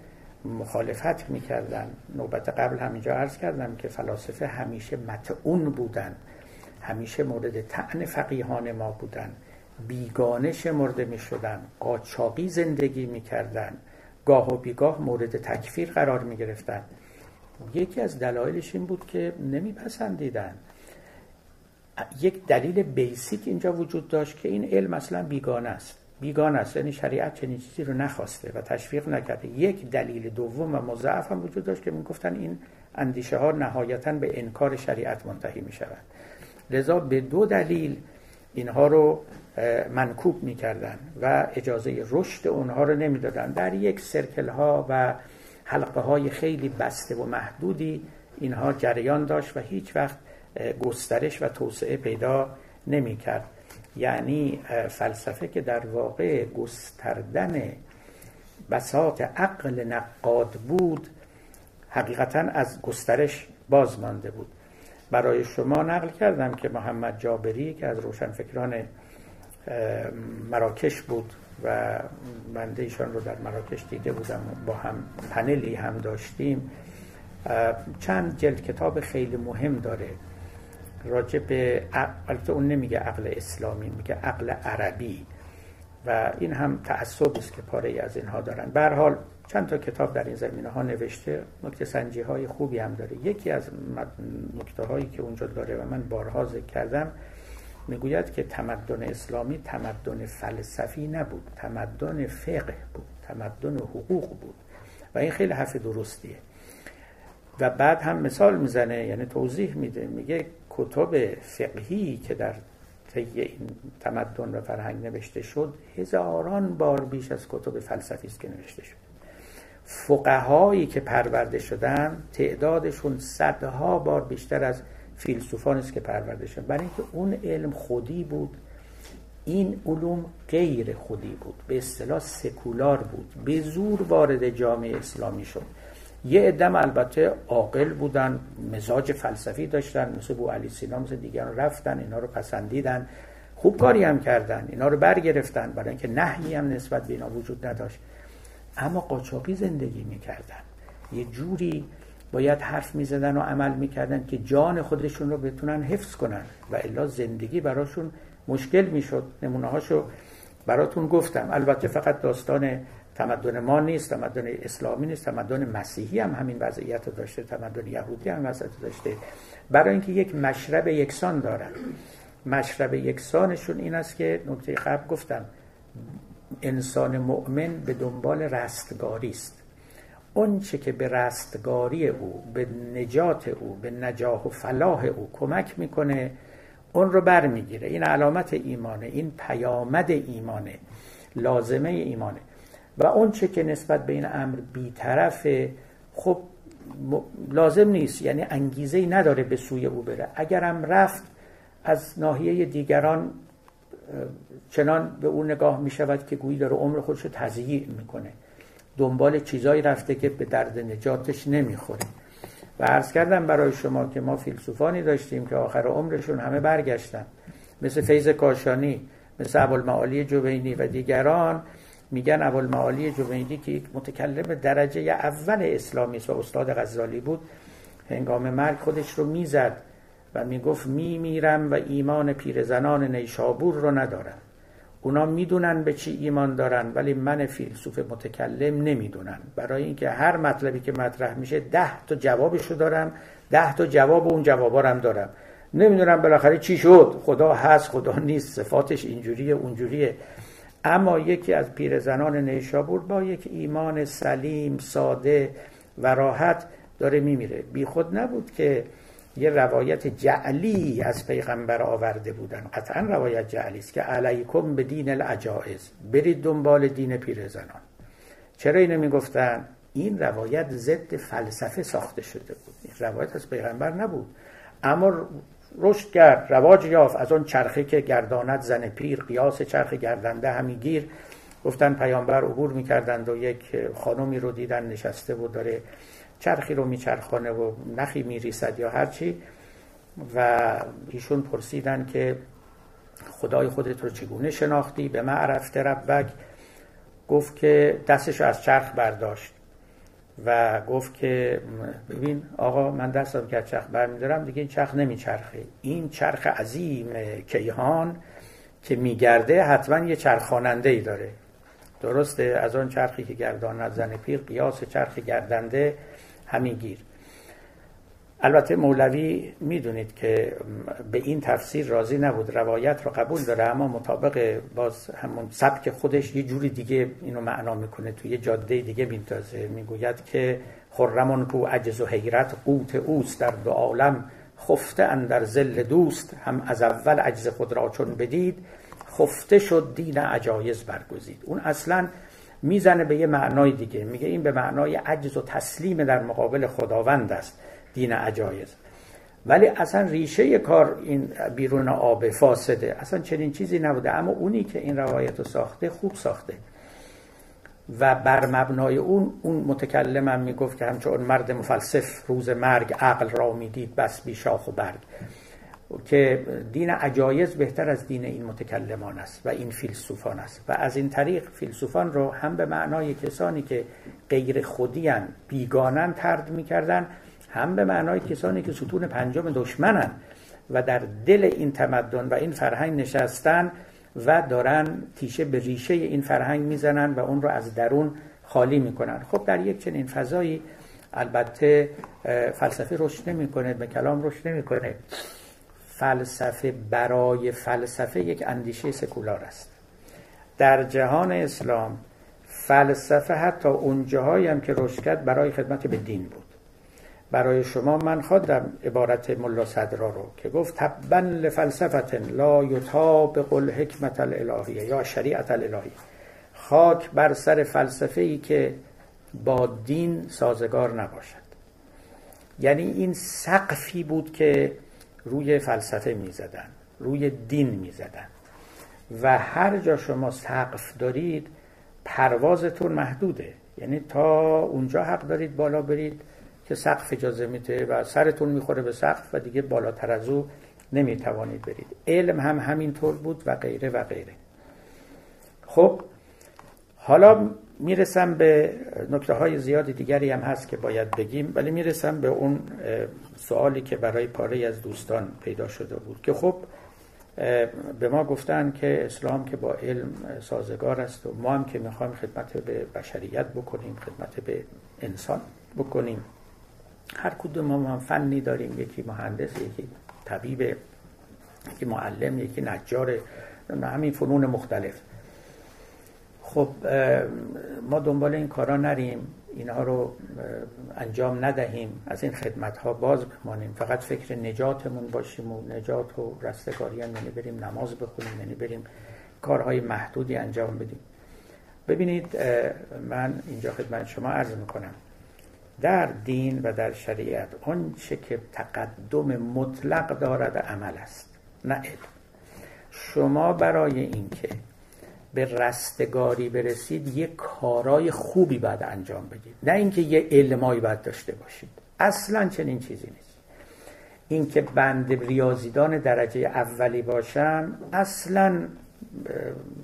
S1: مخالفت می‌کردن. نوبت قبل همینجا عرض کردم که فلاسفه همیشه متعون بودن. همیشه مورد تعن فقیهان ما بودن. بیگانه شمرده می شدن قاچاقی زندگی می کردن گاه و بیگاه مورد تکفیر قرار می گرفتن یکی از دلایلش این بود که نمیپسندیدن. یک دلیل بیسیک اینجا وجود داشت که این علم اصلا بیگانه است. بیگانه است یعنی شریعت چنین چیزی رو نخواسته و تشویق نکرده. یک دلیل دوم و مضاعف هم وجود داشت که می‌گفتن این اندیشه ها نهایتا به انکار شریعت منتهی می شود لذا به دو دلیل اینها رو منکوب می‌کردن و اجازه رشد اونها رو نمی‌دادن. در یک سرکل ها و حلقه های خیلی بسته و محدودی اینها جریان داشت و هیچ وقت گسترش و توسعه پیدا نمی کرد یعنی فلسفه که در واقع گستردن بساط عقل نقاد بود حقیقتا از گسترش باز مانده بود. برای شما نقل کردم که محمد جابری که از روشنفکران مراکش بود و بنده ایشان رو در مراکش دیده بودم با هم پنلی هم داشتیم چند جلد کتاب خیلی مهم داره. راجع به البته اون نمیگه عقل اسلامی میگه عقل عربی. و این هم تعصب است که پاره ای از اینها دارن. به حال چند تا کتاب در این زمینه ها نوشته. نکته سنجی های خوبی هم داره. یکی از نکته هایی که اونجا داره و من بارها ذکر کردم می‌گوید که تمدن اسلامی تمدن فلسفی نبود. تمدن فقه بود. تمدن حقوق بود. و این خیلی حرف درستیه. و بعد هم مثال می‌زنه یعنی توضیح میده میگه کتب فقهی که در طی این تمدن و فرهنگ نوشته شد هزاران بار بیش از کتب فلسفی است که نوشته شد. فقهایی که پرورده شدن تعدادشون صدها بار بیشتر از فیلسوفان است که پرورده شدن. برای اینکه اون علم خودی بود این علوم غیر خودی بود به اصطلاح سکولار بود به زور وارد جامعه اسلامی شد. یه عدم البته عاقل بودن مزاج فلسفی داشتن مثل بو علی سینا مثل دیگران رفتن اینا رو پسندیدن خوب کاری هم کردن اینا رو برگرفتن برای اینکه نهی هم نسبت به اینا وجود نداشت. اما قاچاقی زندگی می‌کردن. یه جوری باید حرف می‌زدن و عمل می‌کردن که جان خودشون رو بتونن حفظ کنن و الا زندگی براشون مشکل می‌شد. نمونه هاشو براتون گفتم. البته فقط داستان تمدن ما نیست تمدن اسلامی نیست تمدن مسیحی هم همین وضعیت رو داشته تمدن یهودی هم وضعیت داشته. برای اینکه یک مشرب یکسان دارن. مشرب یکسانشون این است که نکته قبل گفتم انسان مؤمن به دنبال رستگاری است. اون چه که به رستگاری او به نجات او به نجاح و فلاح او کمک می‌کنه اون رو برمیگیره. این علامت ایمانه این پیامد ایمانه لازمه ایمانه. و اون چه که نسبت به این امر بیطرفه خب لازم نیست. یعنی انگیزه ای نداره به سوی او بره. اگرم رفت از ناحیه دیگران چنان به او نگاه می شود که گویی داره عمر خودش رو تضییع می‌کنه. دنبال چیزایی رفته که به درد نجاتش نمی‌خوره. و عرض کردم برای شما که ما فیلسوفانی داشتیم که آخر عمرشون همه برگشتن. مثل فیض کاشانی مثل ابوالمعالی جوینی و دیگران. میگن ابوالمعالی جوینی که یک متکلم درجه اول اسلامی است و استاد غزالی بود هنگام مرگ خودش رو می‌زد و می‌گفت میمیرم و ایمان پیرزنان نیشابور رو ندارم. اونا می‌دونن به چی ایمان دارن ولی من فیلسوف متکلم نمی‌دونن برای اینکه هر مطلبی که مطرح میشه ده تا جوابشو دارم ده تا جواب اون جوابا هم دارم. نمی‌دونم بالاخره چی شد. خدا هست خدا نیست. صفاتش اینجوریه اونجوریه. اما یکی از پیرزنان نیشابور با یک ایمان سلیم ساده و راحت داره میمیره. بی خود نبود که یه روایت جعلی از پیغمبر آورده بودن. قطعا روایت جعلی است که علیکم به دین العجائز. برید دنبال دین پیرزنان. چرا اینو می‌گفتن؟ این روایت ضد فلسفه ساخته شده بود. این روایت از پیغمبر نبود. اما رشد کرد رواج یافت. از اون چرخه که گرداند زن پیر قیاس چرخ گردنده همیگیر گفتن پیامبر عبور می‌کردند و یک خانومی رو دیدن نشسته بود داره چرخی رو میچرخانه و نخی میریسد یا هرچی و ایشون پرسیدن که خدای خودت رو چگونه شناختی؟ به معرفت ربک. گفت که دستش از چرخ برداشت. و گفت که ببین آقا من دستم که از چرخ برمیدارم دیگه این چرخ نمیچرخه. این چرخ عظیم کیهان که میگرده حتما یه چرخاننده ای داره. درسته؟ از آن چرخی که گردان زن پیر قیاس چرخ گردنده همین گیر. البته مولوی می‌دونید که به این تفسیر راضی نبود. روایت رو قبول داره اما مطابق باز همون سبک خودش یه جوری دیگه اینو معنا می‌کنه. توی جاده دیگه میتازه می‌گوید که خرمون کو عجز و حیرت قوت اوست در دو عالم. خفته اندر زل دوست هم از اول عجز خود را چون بدید خفته شد دین عجایز برگزید. اون اصلا می‌زنه به یه معنای دیگه. میگه این به معنای عجز و تسلیم در مقابل خداوند است. دین عجایز. ولی اصلا ریشه کار این بیرون آب فاسده اصلا چنین چیزی نبوده. اما اونی که این روایت رو ساخته خوب ساخته. و بر مبنای اون اون متکلم هم می‌گفت که همچون مرد مفلسف روز مرگ عقل را می‌دید بس بی شاخ و برگ. که دین عجایز بهتر از دین این متکلمان است و این فیلسوفان است. و از این طریق فیلسوفان رو هم به معنای کسانی که غیر خودیان بیگانن ترد می‌کردن هم به معنای کسانی که ستون پنجم دشمنن و در دل این تمدن و این فرهنگ نشستن و دارن تیشه به ریشه این فرهنگ می‌زنن و اون رو از درون خالی می‌کنن. خب در یک چنین فضایی البته فلسفه رشد نمی‌کنه به کلام رشد نمی‌کنه. فلسفه برای فلسفه یک اندیشه سکولار است. در جهان اسلام فلسفه حتی اون جاهایی هم که رشد کرد برای خدمت به دین بود. برای شما من خواندم عبارت ملا صدرا رو که گفت تبا لفلسفت لا یطابق الحکمت الالهیه یا شریعت الالهیه. خاک بر سر فلسفه ای که با دین سازگار نباشد. یعنی این سقفی بود که روی فلسفه می‌زدن روی دین می‌زدن. و هر جا شما سقف دارید پروازتون محدوده. یعنی تا اونجا حق دارید بالا برید. که سقف اجازه میده و سرتون می‌خوره به سقف و دیگه بالاتر از او نمی‌توانید برید. علم هم همینطور بود و غیره و غیره. خب حالا می‌رسم به نکته های زیاد دیگری هم هست که باید بگیم ولی می‌رسم به اون سوالی که برای پاره از دوستان پیدا شده بود که خب به ما گفتن که اسلام که با علم سازگار است و ما هم که می‌خوایم خدمت به بشریت بکنیم خدمت به انسان بکنیم. هر کدوم ما هم فنی داریم. یکی مهندس یکی طبیب یکی معلم یکی نجار همین فنون مختلف. خب ما دنبال این کارا نریم. اینها رو انجام ندهیم. از این خدمت ها باز بمانیم. فقط فکر نجاتمون باشیم و نجات و رستگاری یعنی بریم نماز بخونیم یعنی بریم کارهای محدودی انجام بدیم. ببینید من اینجا خدمت شما عرض می‌کنم. در دین و در شریعت آنچه که تقدم مطلق دارد عمل است نه علم. شما برای اینکه به رستگاری برسید یه کارای خوبی باید انجام بدید. نه اینکه یه علمایی باید داشته باشید. اصلا چنین چیزی نیست. اینکه بند ریاضیدان درجه اولی باشم اصلا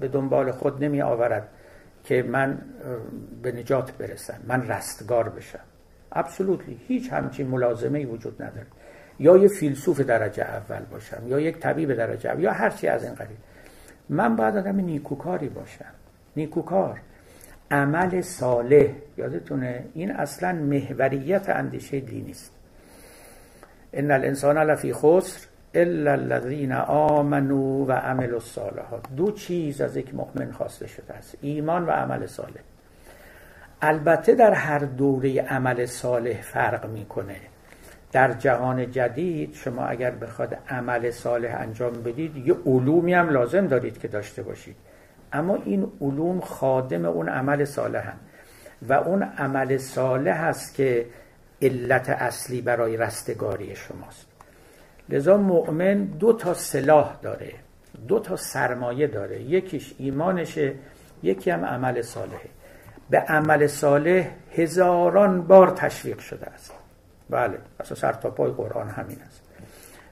S1: به دنبال خود نمی آورد که من به نجات برسم من رستگار بشم. ابسولوتلی هیچ همچین ملازمه ای وجود نداره. یا یه فیلسوف درجه اول باشم یا یک طبیب درجه اول یا هر چی از این قبیل. من باید آدم نیکوکاری باشم. نیکوکار. عمل صالح. یادتونه؟ این اصلا محوریت اندیشه دینی است. ان الانسان لفی خسر الا الذين آمنوا و عملوا الصالحات. دو چیز از یک مؤمن خواسته شده است. ایمان و عمل صالح. البته در هر دوره عمل صالح فرق می‌کنه. در جهان جدید شما اگر بخواد عمل صالح انجام بدید یه علومی هم لازم دارید که داشته باشید. اما این علوم خادم اون عمل صالح هم و اون عمل صالح هست که علت اصلی برای رستگاری شماست. لذا مؤمن دو تا سلاح داره دو تا سرمایه داره. یکیش ایمانشه یکی هم عمل صالحه. به عمل صالح هزاران بار تشویق شده است. بله اصلا سر تا پای قرآن همین است.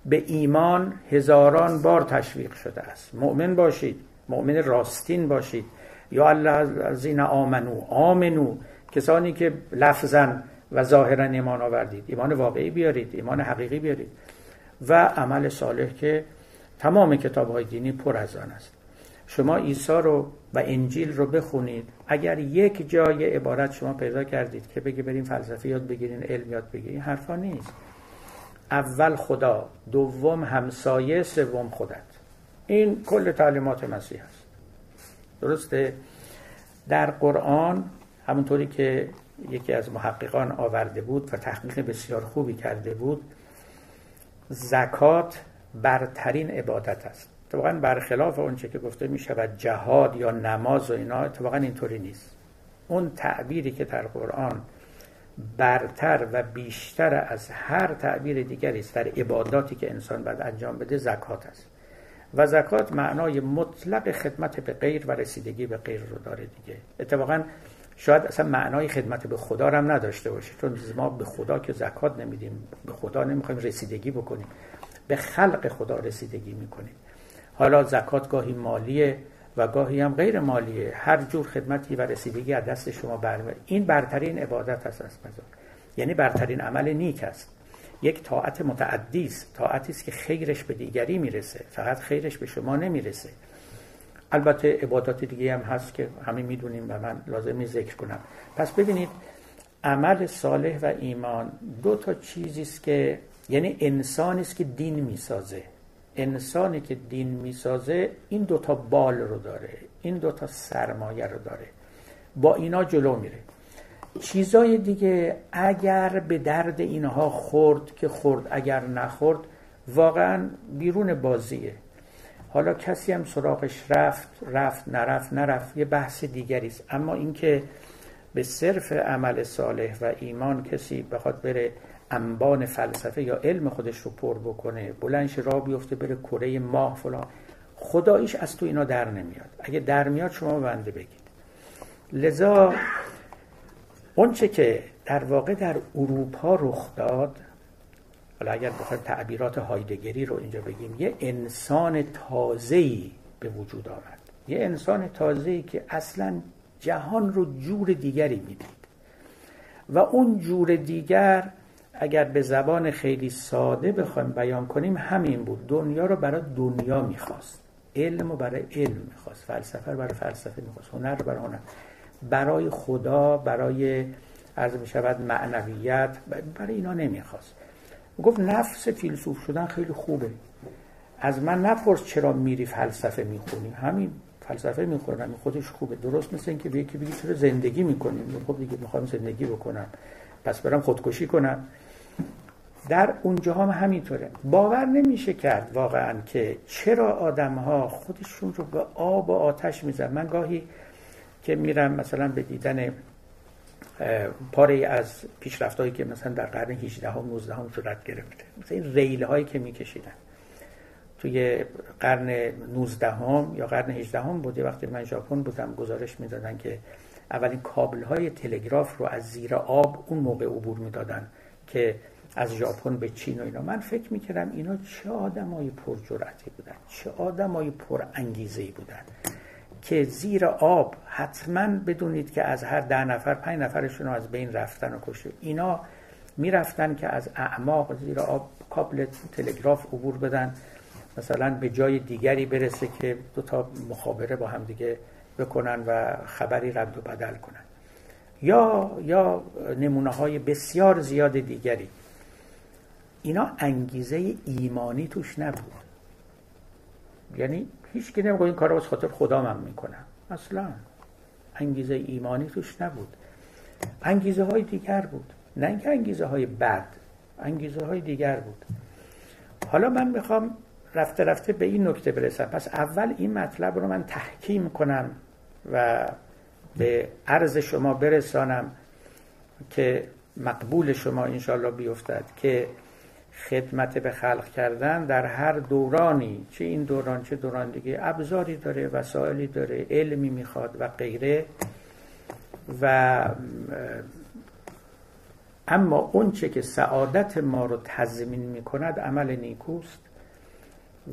S1: به ایمان هزاران بار تشویق شده است. مؤمن باشید مؤمن راستین باشید. یا الذین آمنو آمنو کسانی که لفظا و ظاهرا ایمان آوردید. ایمان واقعی بیارید ایمان حقیقی بیارید. و عمل صالح که تمام کتاب های دینی پر از آن است. شما عیسی رو و انجیل رو بخونید. اگر یک جای عبارت شما پیدا کردید که بگی بریم فلسفه یاد بگیرین علم یاد بگیرین حرفا نیست. اول خدا دوم همسایه سوم خودت. این کل تعلیمات مسیح است. درسته؟ در قرآن همونطوری که یکی از محققان آورده بود و تحقیق بسیار خوبی کرده بود زکات برترین عبادت است. اتفاقا برخلاف اونچه که گفته می شود جهاد یا نماز و اینا اتفاقا اینطوری نیست. اون تعبیری که در قرآن برتر و بیشتر از هر تعبیر دیگری است در عباداتی که انسان باید انجام بده زکات است. و زکات معنای مطلق خدمت به غیر و رسیدگی به غیر رو داره دیگه. اتفاقا شاید اصلا معنای خدمت به خدا هم نداشته باشه چون ما به خدا که زکات نمیدیم به خدا نمی‌خوایم رسیدگی بکنیم. به خلق خدا رسیدگی می‌کنیم. حالا زکات گاهی مالیه و گاهی هم غیر مالیه. هر جور خدمتی و رسیدگی از دست شما برمیاد این برترین عبادت است از یعنی برترین عمل نیک است. یک طاعت متعدی است. طاعتی است که خیرش به دیگری می‌رسه. فقط خیرش به شما نمی‌رسه. البته عبادات دیگه هم هست که همه می‌دونیم و من لازمی ذکر کنم. پس ببینید عمل صالح و ایمان دو تا چیزی است که یعنی انسانی است که دین می‌سازه. انسانی که دین می‌سازه این دوتا بال رو داره این دوتا سرمایه رو داره. با اینا جلو میره. چیزای دیگه اگر به درد اینها خورد که خورد اگر نخورد واقعا بیرون بازیه. حالا کسی هم سراغش رفت رفت نرفت نرفت یه بحث دیگری است. اما اینکه به صرف عمل صالح و ایمان کسی بخواد بره انبان فلسفه یا علم خودش رو پر بکنه بلنش را بیفته بره کره ماه فلان. خداییش از تو اینا در نمیاد. اگه در میاد شما بنده بگید. لذا اونچه که در واقع در اروپا رخ داد حالا اگر بخوایم تعبیرات هایدگری رو اینجا بگیم یه انسان تازه‌ای به وجود آمد. یه انسان تازه‌ای که اصلا جهان رو جور دیگری می‌دید. و اون جور دیگر اگر به زبان خیلی ساده بخوایم بیان کنیم همین بود. دنیا رو برای دنیا می‌خواست. علم رو برای علم می‌خواست. فلسفه رو برای فلسفه می‌خواست. هنر رو برای هنر. برای خدا برای عرض می شود معنویت برای اینا نمی‌خواست. گفت نفس فیلسوف شدن خیلی خوبه. از من نپرس چرا میری فلسفه می‌خونی. همین فلسفه می‌خونم. خودش خوبه. درست مثل اینکه به یکی بگی چرا زندگی می‌کنیم خب دیگه می‌خوام زندگی بکنم. پس برم خودکشی کنم. در اونجا هم همینطوره. باور نمیشه کرد واقعا که چرا آدم ها خودشون رو به آب و آتش میزن من گاهی که میرم مثلا به دیدن پاره از پیشرفتهایی که مثلا در قرن 18 هم 19 هم صورت گرفته. مثلا این ریل هایی که میکشیدن. توی قرن 19 هم یا قرن 18 هم بوده وقتی من ژاپن بودم گزارش می‌دادن که اولین کابل های تلگراف رو از زیر آب اون موقع عبور می‌دادن که از ژاپن به چین و اینا. من فکر می‌کردم اینا چه آدمای پرجرأتی بودن چه آدمای پر انگیزه بودن که زیر آب حتما بدونید که از هر ده نفر پنج نفرشون از بین رفتن و کشته. اینا می‌رفتن که از اعماق زیر آب کابل تلگراف عبور بدن مثلا به جای دیگری برسه که دو تا مخابره با هم دیگه بکنن و خبری رد و بدل کنن. یا یا نمونه های بسیار زیاد دیگری. اینا انگیزه ایمانی توش نبود. یعنی هیچ که نمیگه این کار رو از خاطر خدا من می‌کنم. اصلا انگیزه ایمانی توش نبود. انگیزه های دیگر بود. نه اینکه انگیزه های بد انگیزه های دیگر بود. حالا من می‌خوام رفته رفته به این نکته برسم. پس اول این مطلب رو من تحکیم کنم و به عرض شما برسانم که مقبول شما انشالله بیفتد که خدمت به خلق کردن در هر دورانی. چه این دوران چه دوران دیگه؟ ابزاری داره وسائلی داره علمی می‌خواد و غیره. و اما اونچه که سعادت ما رو تضمین می کند عمل نیکوست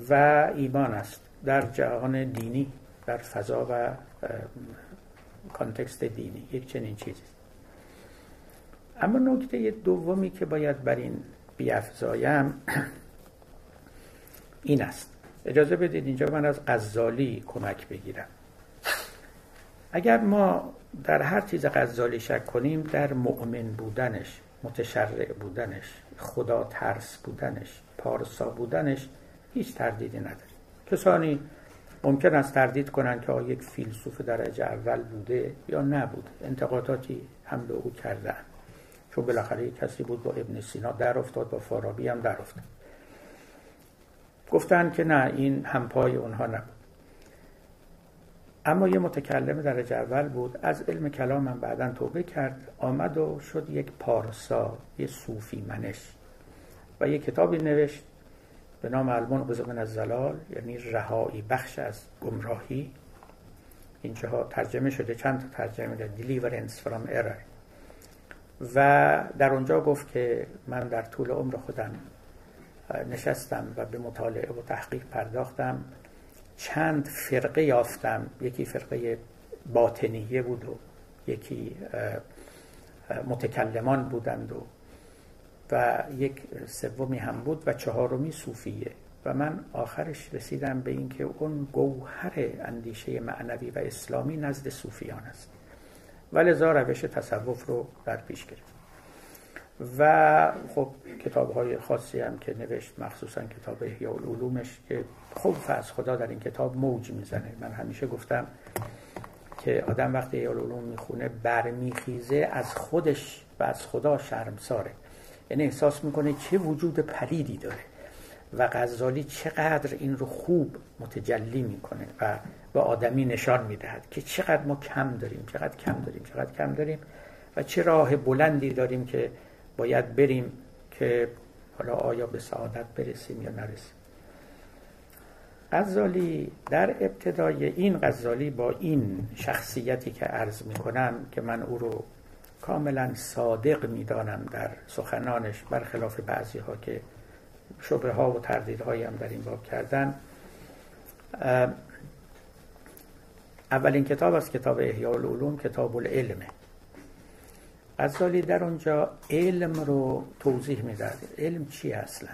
S1: و ایمان است در جهان دینی در فضا و کانتکست دینی. یک چنین چیزی. اما نکته دومی که باید بر این بیافزایم این است. اجازه بدید اینجا من از غزالی کمک بگیرم. اگر ما در هر چیز غزالی شک کنیم در مؤمن بودنش متشرع بودنش خدا ترس بودنش پارسا بودنش هیچ تردیدی نداره کسانی ممکن است تردید کنند که یک فیلسوف درجه اول بوده یا نبود انتقاداتی هم به او کردن چون بالاخره کسی بود با ابن سینا در افتاد با فارابی هم در افتاد گفتن که نه این همپای اونها نبود. اما یه متکلم درجه اول بود از علم کلام هم بعدا توبه کرد آمد و شد یک پارسا یه صوفی منش. و یه کتابی نوشت به نام المنقذ من از زلال یعنی رهایی بخش از گمراهی. اینجاها ترجمه شده چند تا ترجمه Deliverance from Error. و در اونجا گفت که من در طول عمر خودم نشستم و به مطالعه و تحقیق پرداختم. چند فرقه یافتم. یکی فرقه باطنیه بود و یکی متکلمان بودند و و یک سومی هم بود و چهارمی صوفیه. و من آخرش رسیدم به اینکه اون گوهر اندیشه معنوی و اسلامی نزد صوفیان است. و لذا روش تصوف رو در پیش گرفت. و خب کتاب های خاصی هم که نوشت مخصوصا کتاب احیاء العلومش که خوب از خدا در این کتاب موج می‌زنه. من همیشه گفتم که آدم وقتی احیاء العلوم می‌خونه برمیخیزه از خودش و از خدا شرمساره. یعنی احساس می‌کنه چه وجود پلیدی داره و غزالی چقدر این رو خوب متجلی می‌کنه و به آدمی نشان می‌دهد که چقدر ما کم داریم چقدر کم داریم چقدر کم داریم و چه راه بلندی داریم که باید بریم که حالا آیا به سعادت برسیم یا نرسیم. غزالی در ابتدای این غزالی با این شخصیتی که عرض می‌کنم که من او رو کاملا صادق می‌دانم در سخنانش برخلاف بعضی ها که شبه ها و تردیدهایی هم در این باب کردن اولین کتاب از کتاب احیاء العلوم کتاب العلمه غزالی در اونجا علم رو توضیح می‌داد علم چی اصلا؟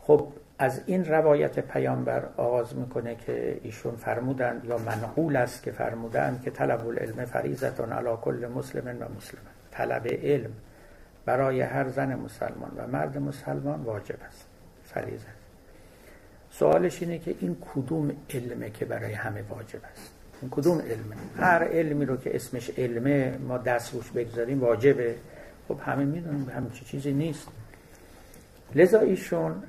S1: خب از این روایت پیامبر آغاز می‌کنه که ایشون فرمودند یا منقول است که فرمودند که طلب العلم فریضتون علی کل مسلم و مسلم. طلب علم برای هر زن مسلمان و مرد مسلمان واجب است. فریضه. سوالش اینه که این کدوم علمه که برای همه واجب است؟ این کدوم علمه هر علمی رو که اسمش علمه ما دست روش بگذاریم واجبه. خب همه می‌دونیم همین چیزی نیست. لذا ایشون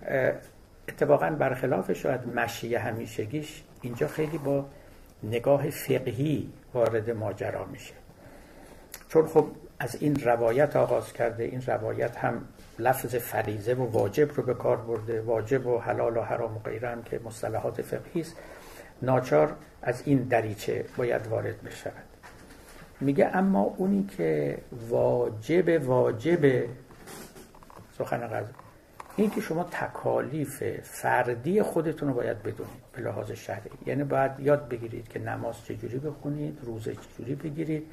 S1: اتفاقا برخلاف شاید مشی همیشگیش اینجا خیلی با نگاه فقهی وارد ماجرا میشه. چون خب از این روایت آغاز کرده این روایت هم لفظ فریزه و واجب رو به کار برده واجب و حلال و حرام و غیره هم که مصطلحات فقهی است. ناچار از این دریچه باید وارد بشود. میگه اما اونی که واجب واجب سخن غزه این که شما تکالیف فردی خودتون رو باید بدونید به لحاظ شرعی. یعنی باید یاد بگیرید که نماز چجوری بخونید روزه چجوری بگیرید.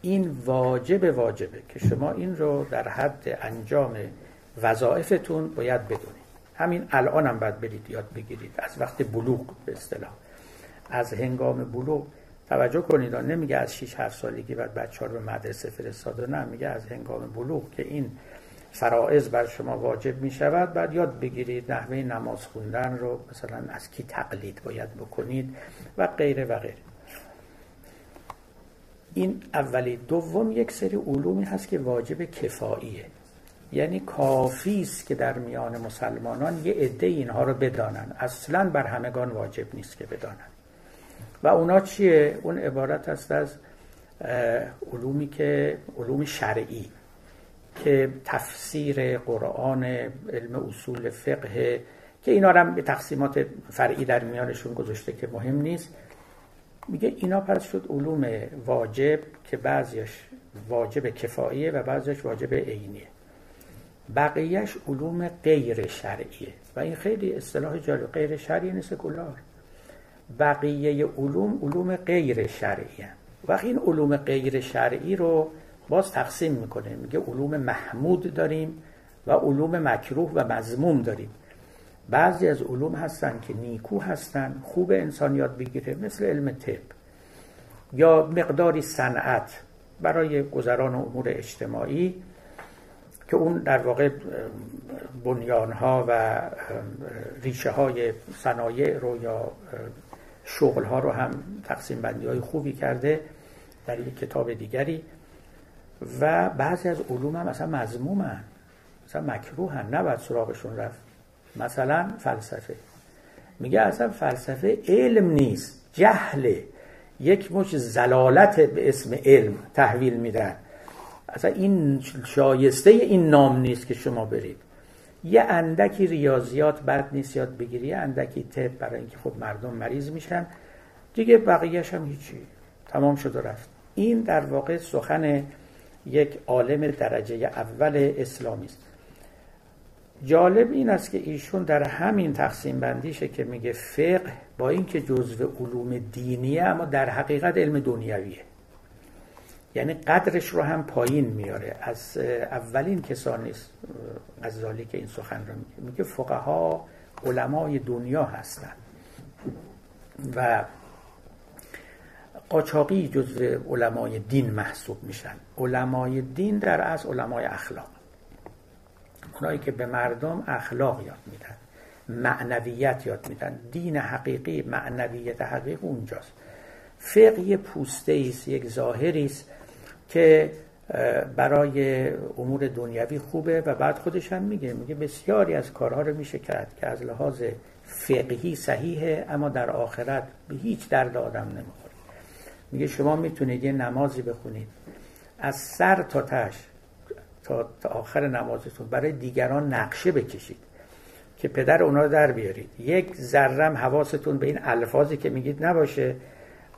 S1: این واجب واجبه که شما این رو در حد انجام وظایفتون باید بدونید. همین الان هم باید برید یاد بگیرید. از وقت بلوغ به اصطلاح. از هنگام بلوغ توجه کنید. نمیگه از 6 7 سالگی بعد بچه رو به مدرسه فرستاد نه میگه از هنگام بلوغ که این فرائض بر شما واجب می شود بعد یاد بگیرید نحوه نماز خوندن رو مثلا از کی تقلید باید بکنید و غیره و غیره این اولی. دوم یک سری علومی هست که واجب کفاییه. یعنی کافی است که در میان مسلمانان یه عده اینها رو بدانن. اصلا بر همگان واجب نیست که بدانن. و اونا چیه؟ اون عبارت است از علومی که علوم شرعی که تفسیر قرآن علم اصول فقه که اینا هم به تقسیمات فرعی در میانشون گذاشته که مهم نیست. میگه اینا پس شد علوم واجب که بعضیش واجب کفاییه و بعضیش واجب عینیه. بقیهش علوم غیر شرعیه و این خیلی اصطلاح جالب. غیر شرعی نیست سکولار بقیه علوم علوم غیر شرعی وقتی این علوم غیر شرعی رو باز تقسیم می‌کنه میگه علوم محمود داریم و علوم مکروه و مضموم داریم. بعضی از علوم هستن که نیکو هستن خوب انسان یاد بگیره مثل علم طب یا مقداری صنعت برای گذران امور اجتماعی که اون در واقع بنیانها و ریشه های صنایع رو یا شغل ها رو هم تقسیم بندی های خوبی کرده در یک کتاب دیگری و بعضی از علوم هم اصلا مضموم هم. مثلا مکروه هم نباید سراغشون رفت. مثلا فلسفه. میگه اصلا فلسفه علم نیست جهله یک مش زلالت به اسم علم تحویل میدن. اصلا این شایسته این نام نیست که شما برید. یه اندکی ریاضیات بد نیست یاد بگیری یه اندکی طب برای اینکه خب مردم مریض میشن. دیگه بقیهش هم هیچی. تمام شد و رفت. این در واقع سخن یک عالم درجه اول اسلامی است. جالب این است که ایشون در همین تقسیم بندیشه که میگه فقه با اینکه جزو علوم دینیه اما در حقیقت علم دنیویه یعنی قدرش رو هم پایین میاره. از اولین کسانی است غزالی که این سخن رو میگه. میگه فقها علمای دنیا هستند و قاچاقی جزو علمای دین محسوب میشن. علمای دین در از علمای اخلاق. اونایی که به مردم اخلاق یاد میدن معنویت یاد میدن. دین حقیقی معنویت حقیقی اونجاست. فقه پوسته است یک ظاهری است که برای امور دنیوی خوبه و بعد خودش هم میگه میگه بسیاری از کارها رو میشه کرد که از لحاظ فقهی صحیحه اما در آخرت به هیچ درد آدم نمی‌خوره. میگه شما می‌تونید یه نمازی بخونید. از سر تا تش تا, تا آخر نمازتون برای دیگران نقشه بکشید که پدر اونا در بیارید. یک ذرم حواستون به این الفاظی که میگید نباشه.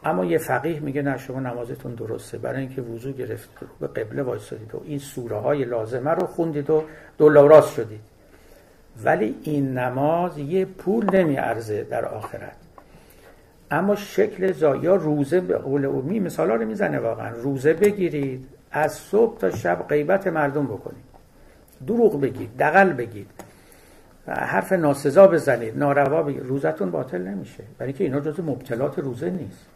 S1: اما یه فقیه میگه نه شما نمازتون درسته. برای اینکه وضو گرفتید به قبله وایسادید و این سوره های لازمه رو خوندید و دولاراست شدید. ولی این نماز یه پول نمیارزه در آخرت. اما شکل زا یا روزه به قول امی مثالا رو می‌زنه واقعا. روزه بگیرید از صبح تا شب غیبت مردم بکنید. دروغ بگید دقل بگید. حرف ناسزا بزنید ناروا بگید. روزتون باطل نمیشه. برای که اینا جز مبتلات روزه نیست.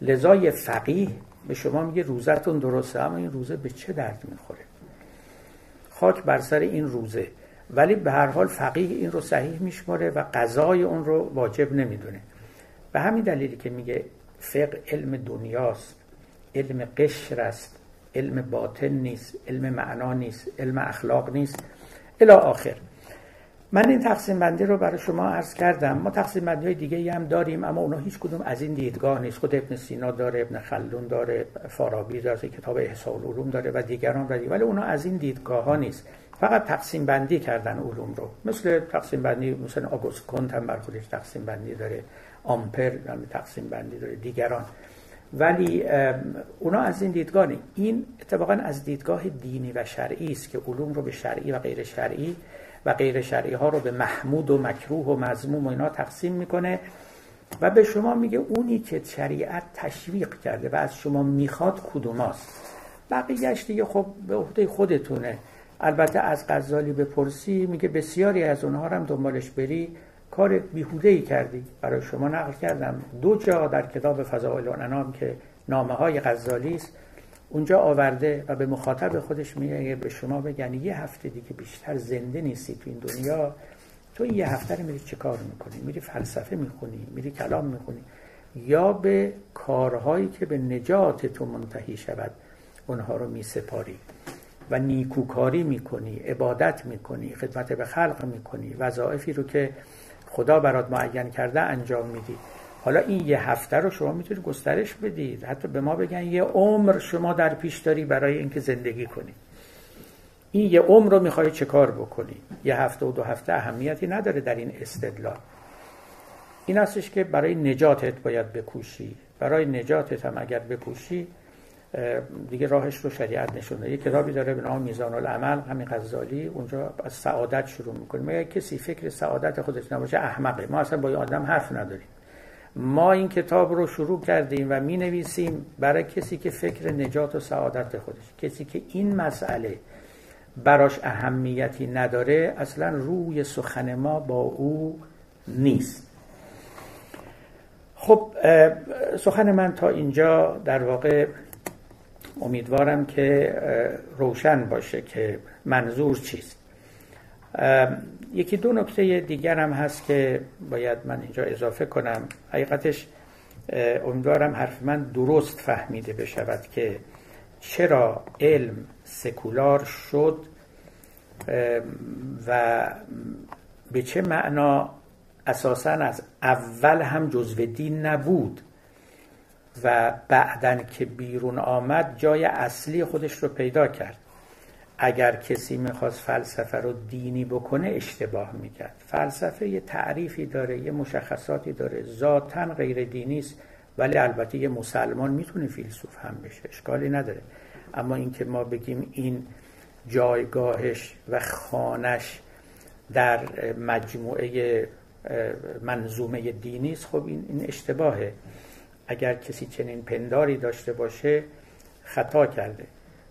S1: لذا یه فقیه به شما میگه روزتون درسته اما این روزه به چه درد می‌خوره؟ خاک بر سر این روزه. ولی به هر حال فقیه این رو صحیح میشماره و قضای اون رو واجب نمی‌دونه. به همین دلیلی که میگه فقه علم دنیاست علم قشر است علم باطن نیست علم معنا نیست علم اخلاق نیست. الی آخر. من این تقسیم بندی رو برای شما عرض کردم. ما تقسیم بندی های دیگه هم داریم اما اونا هیچ کدوم از این دیدگاه نیست. خود ابن سینا داره ابن خلدون داره فارابی داره کتاب احسال علوم داره و دیگران داره ولی اونا از این دیدگاه ها نیست. فقط تقسیم بندی کردن علوم رو. مثل تقسیم بندی مثلا آگوست کنت هم بر خودش تقسیم بندی داره. آمپر هم تقسیم بندی داره. دیگران. ولی اونا از این دیدگاه این اتفاقا از دیدگاه دینی و شرعی است که علوم رو به شرعی و غیر شرعی و غیر شرعی ها رو به محمود و مکروه و مضموم و اینا تقسیم می‌کنه و به شما میگه اونی که شریعت تشویق کرده و از شما می‌خواد کدوماست بقیهش دیگه خب به عهده خودتونه. البته از غزالی بپرسی میگه بسیاری از اونها هم دنبالش بری. کار بیهوده ای کردی. برای شما نقل کردم. دو جا در کتاب فضائل الانام که نامه های غزالی است اونجا آورده و به مخاطب خودش میگه به شما بگن یه هفته دیگه بیشتر زنده نیستی تو این دنیا. تو این یه هفته رو میری چه کار می‌کنی؟ میری فلسفه می‌خونی میری کلام می‌خونی. یا به کارهایی که به نجات تو منتهی شود اونها رو میسپاری و نیکوکاری می‌کنی عبادت می‌کنی خدمت به خلق می‌کنی. وظایفی رو که خدا برات معین کرده انجام میدی. حالا این یه هفته رو شما می‌تونید گسترش بدید. حتی به ما بگن یه عمر شما در پیش داری برای اینکه زندگی کنی. این یه عمر رو می‌خوای چه کار بکنی؟ یه هفته و دو هفته اهمیتی نداره در این استدلال. این هستش که برای نجاتت باید بکوشی. برای نجاتت هم اگر بکوشی دیگه راهش رو شریعت نشونه یه کتابی داره به نام میزان العمل همین غزالی. اونجا از سعادت شروع می‌کنه. مگه کسی فکر سعادت خودش نباشه؟ احمقه. ما اصلا با این آدم حرف نداریم. ما این کتاب رو شروع کردیم و می نویسیم برای کسی که فکر نجات و سعادت خودش. کسی که این مسئله براش اهمیتی نداره اصلا روی سخن ما با او نیست. خب سخن من تا اینجا در واقع امیدوارم که روشن باشه که منظور چیست. یکی دو نکته دیگر هم هست که باید من اینجا اضافه کنم. حقیقتش امیدوارم حرف من درست فهمیده بشود که چرا علم سکولار شد و به چه معنا اساسا از اول هم جزو دین نبود. و بعدن که بیرون آمد جای اصلی خودش رو پیدا کرد. اگر کسی می‌خواست فلسفه رو دینی بکنه اشتباه می‌کرد. فلسفه یه تعریفی داره یه مشخصاتی داره. ذاتا غیر دینی است ولی البته یه مسلمان می‌تونه فیلسوف هم بشه. اشکالی نداره. اما اینکه ما بگیم این جایگاهش و خانش در مجموعه منظومه دینی است خب این, این اشتباهه. اگر کسی چنین پنداری داشته باشه خطا کرده.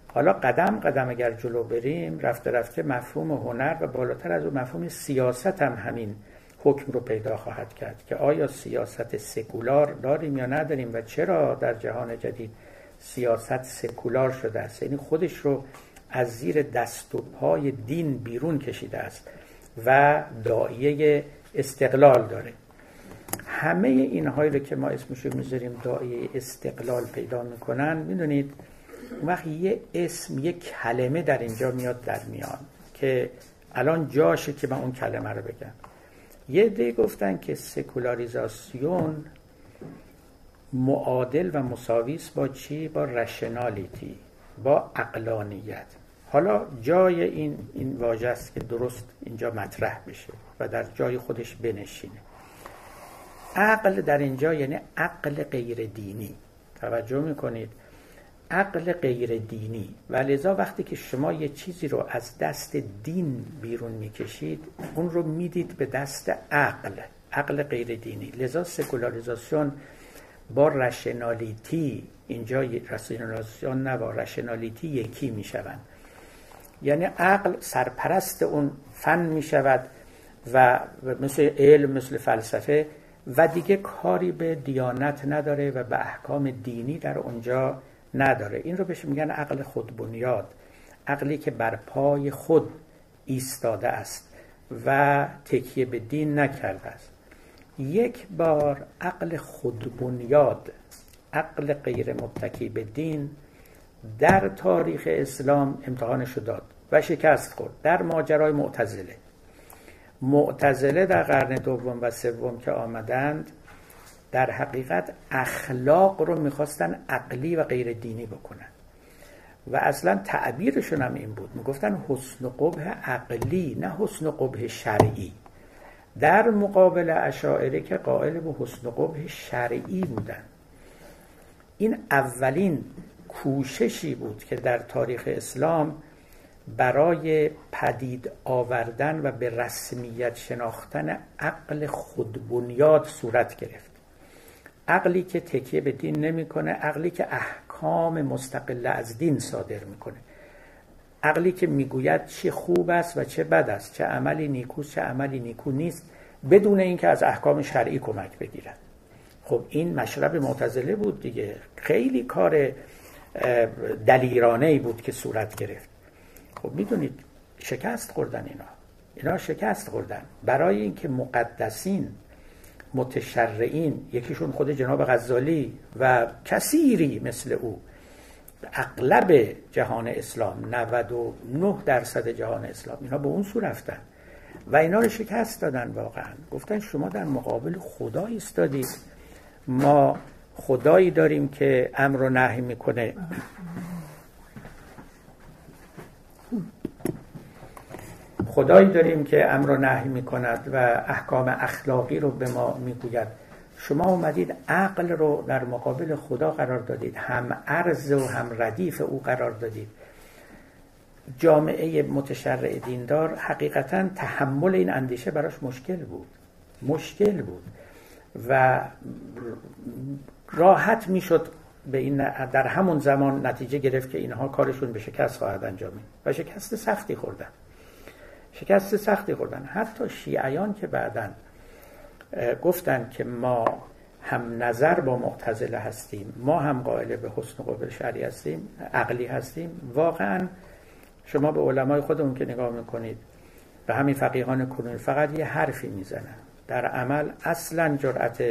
S1: حالا قدم قدم اگر جلو بریم رفته رفته مفهوم هنر و بالاتر از اون مفهوم سیاست هم همین حکم رو پیدا خواهد کرد که آیا سیاست سکولار داریم یا نداریم و چرا در جهان جدید سیاست سکولار شده است؟ یعنی خودش رو از زیر دست و پای دین بیرون کشیده است و دایه استقلال داره. همه اینهایی رو که ما اسمشو می‌ذاریم دایه استقلال پیدا می‌کنن می‌دونید وقت یه اسم یه کلمه در اینجا میاد در میان که الان جاشه که من اون کلمه رو بگم. یه دی گفتن که سکولاریزاسیون معادل و مساویس با چی؟ با رشنالیتی با اقلانیت حالا جای این این واژه است که درست اینجا مطرح بشه و در جای خودش بنشینه. عقل در اینجا یعنی عقل غیر دینی. توجه می‌کنید. عقل غیر دینی. و لذا وقتی که شما یه چیزی رو از دست دین بیرون می‌کشید اون رو می‌دید به دست عقل. عقل غیر دینی. لذا سکولاریزاسیون با رشنالیتی اینجا رشنالیزاسیون نه با رشنالیتی یکی می‌شوند. یعنی عقل سرپرست اون فن می‌شود و مثل علم مثل فلسفه و دیگه کاری به دیانت نداره و به احکام دینی در اونجا نداره. این رو بهش میگن عقل خودبنیاد عقلی که بر پای خود ایستاده است و تکیه به دین نکرده است. یک بار عقل خودبنیاد عقل غیر مبتکی به دین در تاریخ اسلام امتحانش داد و شکست خورد. در ماجرای معتزله. معتزله در قرن دوم و سوم که آمدند در حقیقت اخلاق رو می‌خواستن عقلی و غیر دینی بکنن. و اصلا تعبیرشون هم این بود. می‌گفتن حسن قبه عقلی نه حسن قبه شرعی. در مقابل اشاعره که قائل به حسن قبه شرعی بودن. این اولین کوششی بود که در تاریخ اسلام برای پدید آوردن و به رسمیت شناختن عقل خودبنیاد صورت گرفت. عقلی که تکیه به دین نمی‌کنه عقلی که احکام مستقله از دین صادر می‌کنه. عقلی که می‌گوید چه خوب است و چه بد است چه عملی نیکوست چه عملی نیکو نیست بدون اینکه از احکام شرعی کمک بگیرد. خب این مشرب معتزله بود دیگه. خیلی کار دلیرانه ای بود که صورت گرفت. خب می‌دونید شکست خوردن اینا. اینا شکست خوردن. برای اینکه مقدسین متشرعین یکیشون خود جناب غزالی و کثیری مثل او اغلب جهان اسلام 99 درصد جهان اسلام اینا به اون سو رفتن و اینا رو شکست دادن واقعا. گفتن شما در مقابل خدا ایستادید ما خدایی داریم که امر و نهی می‌کنه. خدایی داریم که امر و نهی می‌کند و احکام اخلاقی رو به ما می‌گوید. شما اومدید عقل رو در مقابل خدا قرار دادید. هم عرض و هم ردیف او قرار دادید. جامعه متشرع دیندار حقیقتا تحمل این اندیشه براش مشکل بود. مشکل بود. و راحت می‌شد به این در همون زمان نتیجه گرفت که اینها کارشون به شکست خواهد انجامید و شکست سختی خوردن. شکست سختی خوردن. حتی شیعیان که بعدا گفتن که ما هم نظر با معتزله هستیم ما هم قائل به حسن قبل شرعی هستیم عقلی هستیم واقعا شما به علمای خودمون که نگاه می‌کنید به همین فقیهان کنونی فقط یه حرفی می‌زنن. در عمل اصلا جرأت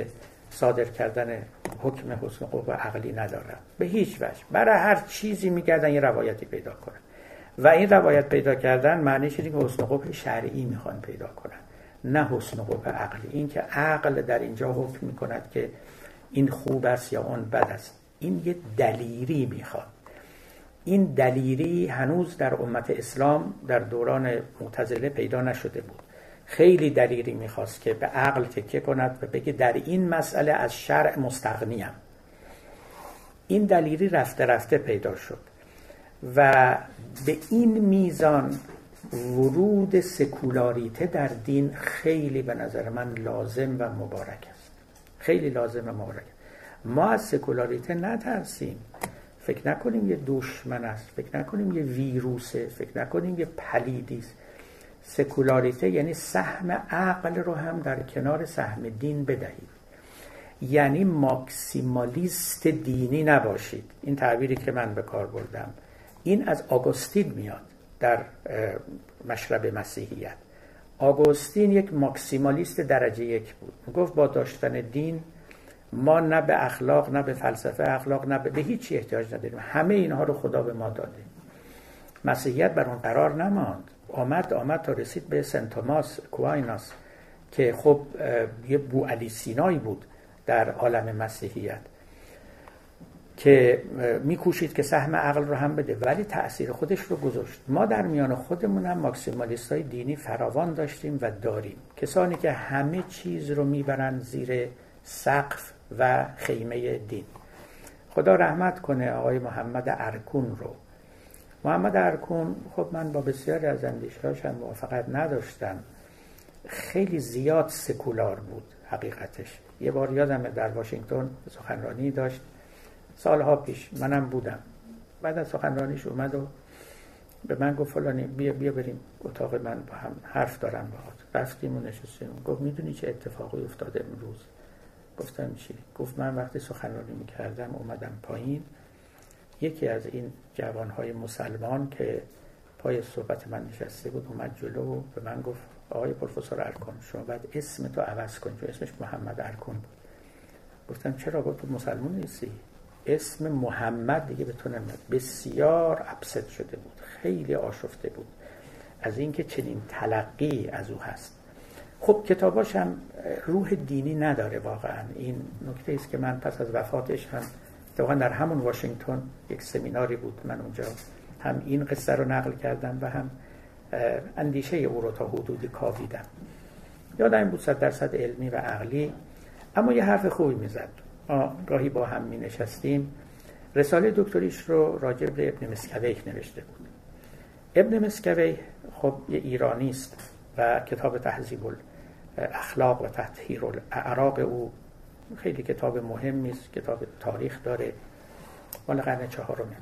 S1: صادر کردن حکم حسن قبل عقلی ندارن به هیچ وجه. برای هر چیزی میگردن یه روایتی پیدا کنن. و این روایت پیدا کردن معنیش اینه که حسن قبل شرعی می‌خوان پیدا کنن. نه حسن قبه عقلی. این که عقل در اینجا حکم می‌کند که این خوب است یا اون بد است. این یه دلیری می‌خواد. این دلیری هنوز در امت اسلام در دوران معتزله پیدا نشده بود. خیلی دلیری می‌خواست که به عقل تکیه کند و بگه در این مسئله از شرع مستغنیم این دلیری رفته رفته پیدا شد و به این میزان ورود سکولاریته در دین خیلی به نظر من لازم و مبارک است. خیلی لازم و مبارک. ما از سکولاریته نترسیم. فکر نکنیم یه دشمن است فکر نکنیم یه ویروسه فکر نکنیم یه پلیدی است سکولاریته یعنی سهم عقل رو هم در کنار سهم دین بدهید. یعنی ماکسیمالیست دینی نباشید. این تعبیری که من به کار بردم. این از آگوستین میاد در مشرب مسیحیت. آگوستین یک ماکسیمالیست درجه یک بود. گفت با داشتن دین ما نه به اخلاق نه به فلسفه اخلاق نه به هیچی احتیاج نداریم. همه اینها رو خدا به ما داده. مسیحیت بر اون قرار نماند. آمد آمد تا رسید به سنت توماس کویناس که خب یه بو علی سینایی بود در عالم مسیحیت که میکوشید که سهم عقل رو هم بده ولی تأثیر خودش رو گذاشت. ما در میان خودمون هم ماکسیمالیست های دینی فراوان داشتیم و داریم. کسانی که همه چیز رو می‌برن زیر سقف و خیمه دین. خدا رحمت کنه آقای محمد ارکون رو. محمد ارکون خب من با بسیاری از اندیشهاش هم موافقت نداشتم. خیلی زیاد سکولار بود حقیقتش. یه بار یادمه در واشنگتن سخنرانی داشت. سالها پیش منم بودم. بعد از سخنرانیش اومد و به من گفت فلانی بیا بیا بریم اتاق من با هم حرف دارم باهات رفتیم و نشستیم. گفت می‌دونی چه اتفاقی افتاده امروز؟ گفتم چی؟ گفت من وقتی سخنرانی می‌کردم اومدم پایین. یکی از این جوانهای مسلمان که پای صحبت من نشسته بود اومد جلو و به من گفت آقای پروفسور ارکان شما باید اسم تو عوض کن چون اسمش محمد ارکان بود. گفتم چرا گفت تو مسلمان نیستی؟ اسم محمد دیگه به تو نمیاد. بسیار ابسط شده بود خیلی آشفته بود. از اینکه چنین تلقی از او هست. خب کتاباش هم روح دینی نداره واقعا. این نکته است که من پس از وفاتش هم واقعا در همون واشنگتن یک سمیناری بود. من اونجا هم این قصه رو نقل کردم و هم اندیشه او رو تا حدودی کاویدم. یادم بود صد درصد علمی و عقلی اما یه حرف خوبی می‌زد. ما گاهی با هم می نشستیم رساله دکتریش رو راجع به ابن مسکویه نوشته بود. ابن مسکویه خب یه ایرانی است و کتاب تهذیب اخلاق و تطهیر الاعراق او خیلی کتاب مهمی است کتاب تاریخ داره. مال قرن چهارم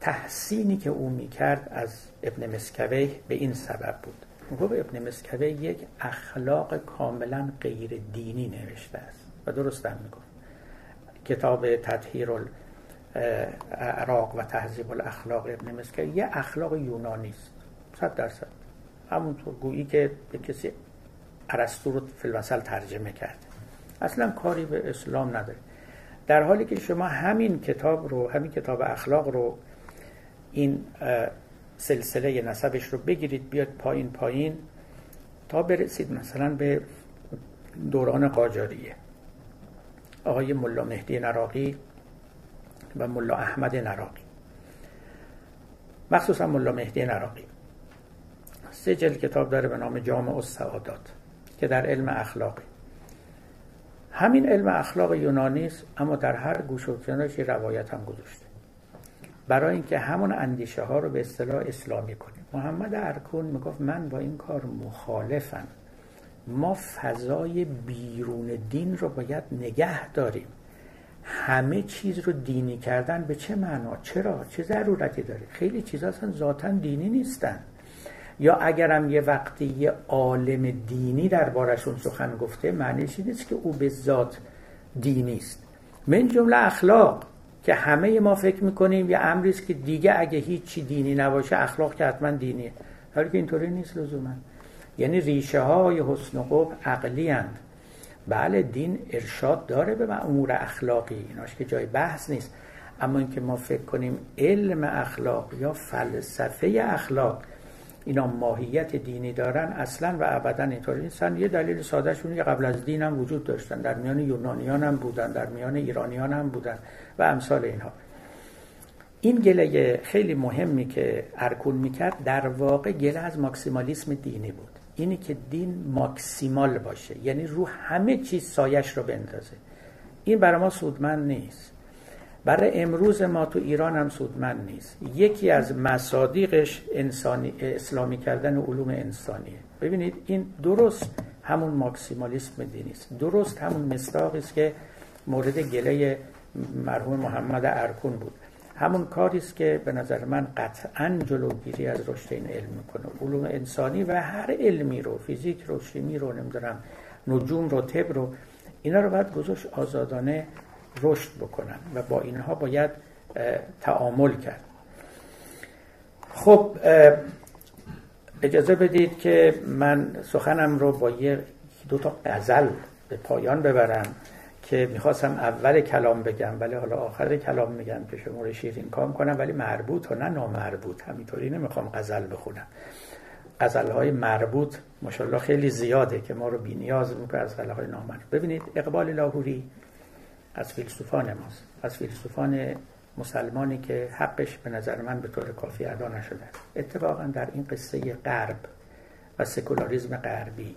S1: تحسینی که او می‌کرد از ابن مسکویه به این سبب بود. گفت ابن مسکویه یک اخلاق کاملا غیر دینی نوشته است. و درست هم میکن کتاب تطهیر الاعراق و تهذیب الاخلاق ابن مسکر یه اخلاق یونانی است. صد درصد. همونطور گویی که به کسی ارسطو رو فیلمسل ترجمه کرد اصلا کاری به اسلام نداره در حالی که شما همین کتاب رو همین کتاب اخلاق رو این سلسله نسبش رو بگیرید بیاد پایین پایین تا برسید مثلا به دوران قاجاریه. آقای ملا مهدی نراقی و ملا احمد نراقی. مخصوصا ملا مهدی نراقی. سه جلد کتاب داره به نام جامع السعادات که در علم اخلاقی. همین علم اخلاق یونانی است اما در هر گوش و کنارش روایت هم گذاشته. برای اینکه همون اندیشه ها رو به اصطلاح اسلامی کنیم. محمد ارکون می‌گفت من با این کار مخالفم. ما فضای بیرون دین رو باید نگه داریم. همه چیز رو دینی کردن به چه معنا؟ چرا؟ چه ضرورتی داره؟ خیلی چیزا اصلا ذاتا دینی نیستن. یا اگرم یه وقتی یه عالم دینی دربارشون سخن گفته معنیش نیست که او به ذات دینی است. من جمله اخلاق که همه ما فکر می‌کنیم یه امری که دیگه اگه هیچی دینی نباشه اخلاق که حتما دینیه. حالی که اینطوری نیست لزوما. یعنی ریشه های حسن و قب عقلی هند. بله دین ارشاد داره به امور اخلاقی ایناش که جای بحث نیست. اما اینکه ما فکر کنیم علم اخلاق یا فلسفه اخلاق اینا ماهیت دینی دارن اصلا و ابدا اینطوری نیستن یه دلیل ساده که قبل از دین هم وجود داشتن. در میان یونانیان هم بودن در میان ایرانیان هم بودن و امثال اینها. این گله خیلی مهمی که ارکون می‌کرد در واقع گله از ماکسیمالیسم دینی بود. اینی که دین ماکسیمال باشه یعنی رو همه چیز سایش رو بندازه. این برای ما سودمند نیست. برای امروز ما تو ایران هم سودمند نیست. یکی از مصادیقش انسانی اسلامی کردن علوم انسانیه. ببینید این درست همون ماکسیمالیسم دینی است درست همون مصداقی است که مورد گله مرحوم محمد ارکون بود. همون کاری است که به نظر من قطعا جلوگیری از رشد این علم می‌کنه. علوم انسانی و هر علمی رو فیزیک رو شیمی رو نمی‌دونم نجوم رو طب رو اینا رو باید گذاشت آزادانه رشد بکنن و با اینها باید تعامل کرد. خب اجازه بدید که من سخنم رو با یه دو تا غزل به پایان ببرم که می‌خواستم اول کلام بگم ولی حالا آخر کلام میگم که شما شیرین کام کنم ولی مربوط و نه نامربوط. همینطوری نمی‌خوام غزل بخونم. غزل های مربوط ماشاءالله خیلی زیاده که ما رو بی نیاز می‌کنه از غزل های نامربوط. ببینید اقبال لاهوری از فیلسوفان ماست. از فیلسوفان مسلمانی که حقش به نظر من به طور کافی ادا نشده. اتفاقا در این قصه غرب و سکولاریزم غربی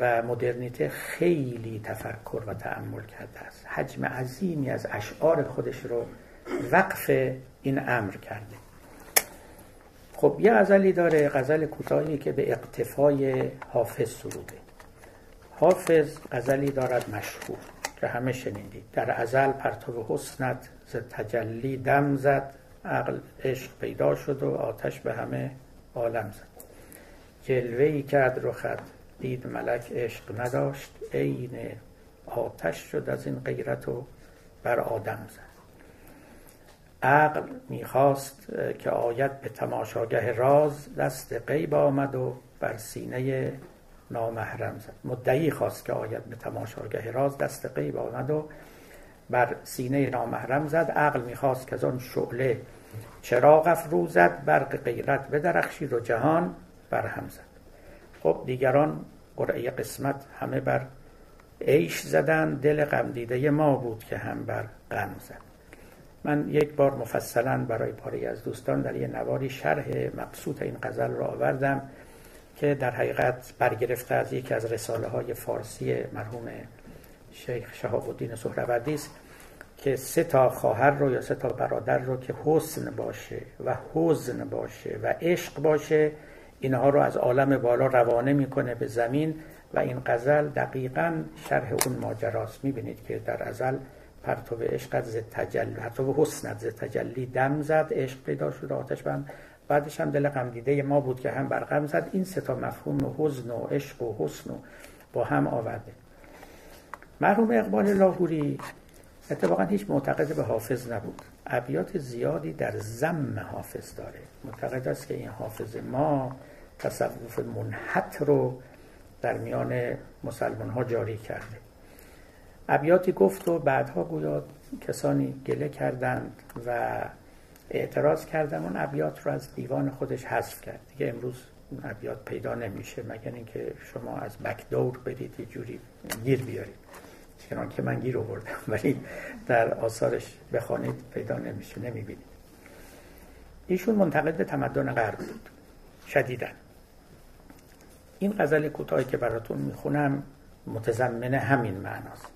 S1: و مدرنیته خیلی تفکر و تعمل کرده است. حجم عظیمی از اشعار خودش رو وقف این امر کرده. خب یه غزلی داره غزل کوتاهی که به اقتفای حافظ سروده. حافظ غزلی دارد مشهور. که همه شنیدید. در ازل پرتو حسنت ز تجلی دم زد عقل عشق پیدا شد و آتش به همه عالم زد. جلوه ای کرد رخت دید ملک عشق نداشت عین آتش شد از این غیرت و بر آدم زد. عقل می‌خواست که آید به تماشاگه راز دست غیب آمد و بر سینه نامحرم زد. مدعی خواست که آید به تماشاگه راز دست غیب آمد و بر سینه نامحرم زد. عقل می‌خواست که از آن شعله چراغ افروزد برق غیرت بدرخشید و جهان برهم زد. خب دیگران قرعه قسمت همه بر عیش زدن دل غم دیده ما بود که هم بر غم زد. من یک بار مفصلا برای پاری از دوستان در یه نواری شرح مبسوط این غزل را آوردم. که در حقیقت برگرفته از یکی از رساله های فارسی مرحوم شیخ شهاب الدین سهروردی است که سه تا خواهر رو یا سه تا برادر رو که حسن باشه و حزن باشه و عشق باشه اینها رو از عالم بالا روانه می‌کنه به زمین و این غزل دقیقا شرح اون ماجراست. می‌بینید که در ازل پرتو عشق ز تجلی پرتو حسنت ز تجلی دم زد عشق پیدا شد آتش بند. بعدش هم دل غم دیده ما بود که هم برغم زد. این سه تا مفهوم و حزن و عشق و حسن و با هم آورده. مرحوم اقبال لاهوری اتفاقا هیچ معتقد به حافظ نبود. ابیات زیادی در زم حافظ داره. معتقد است که این حافظ ما تصوف منحت رو در میان مسلمان ها جاری کرده. ابیاتی گفت و بعدها گویا کسانی گله کردند و اعتراض کردن اون ابیات رو از دیوان خودش حذف کرد. دیگه امروز اون ابیات پیدا نمیشه مگر اینکه شما از بکدور برید یه جوری گیر بیارید. چنان که من گیر آوردم ولی در آثارش بخوانید پیدا نمیشه نمی‌بینید. ایشون منتقد تمدن غرب بود. شدیدن این غزل کوتاهی که براتون می‌خونم متضمن همین معناست.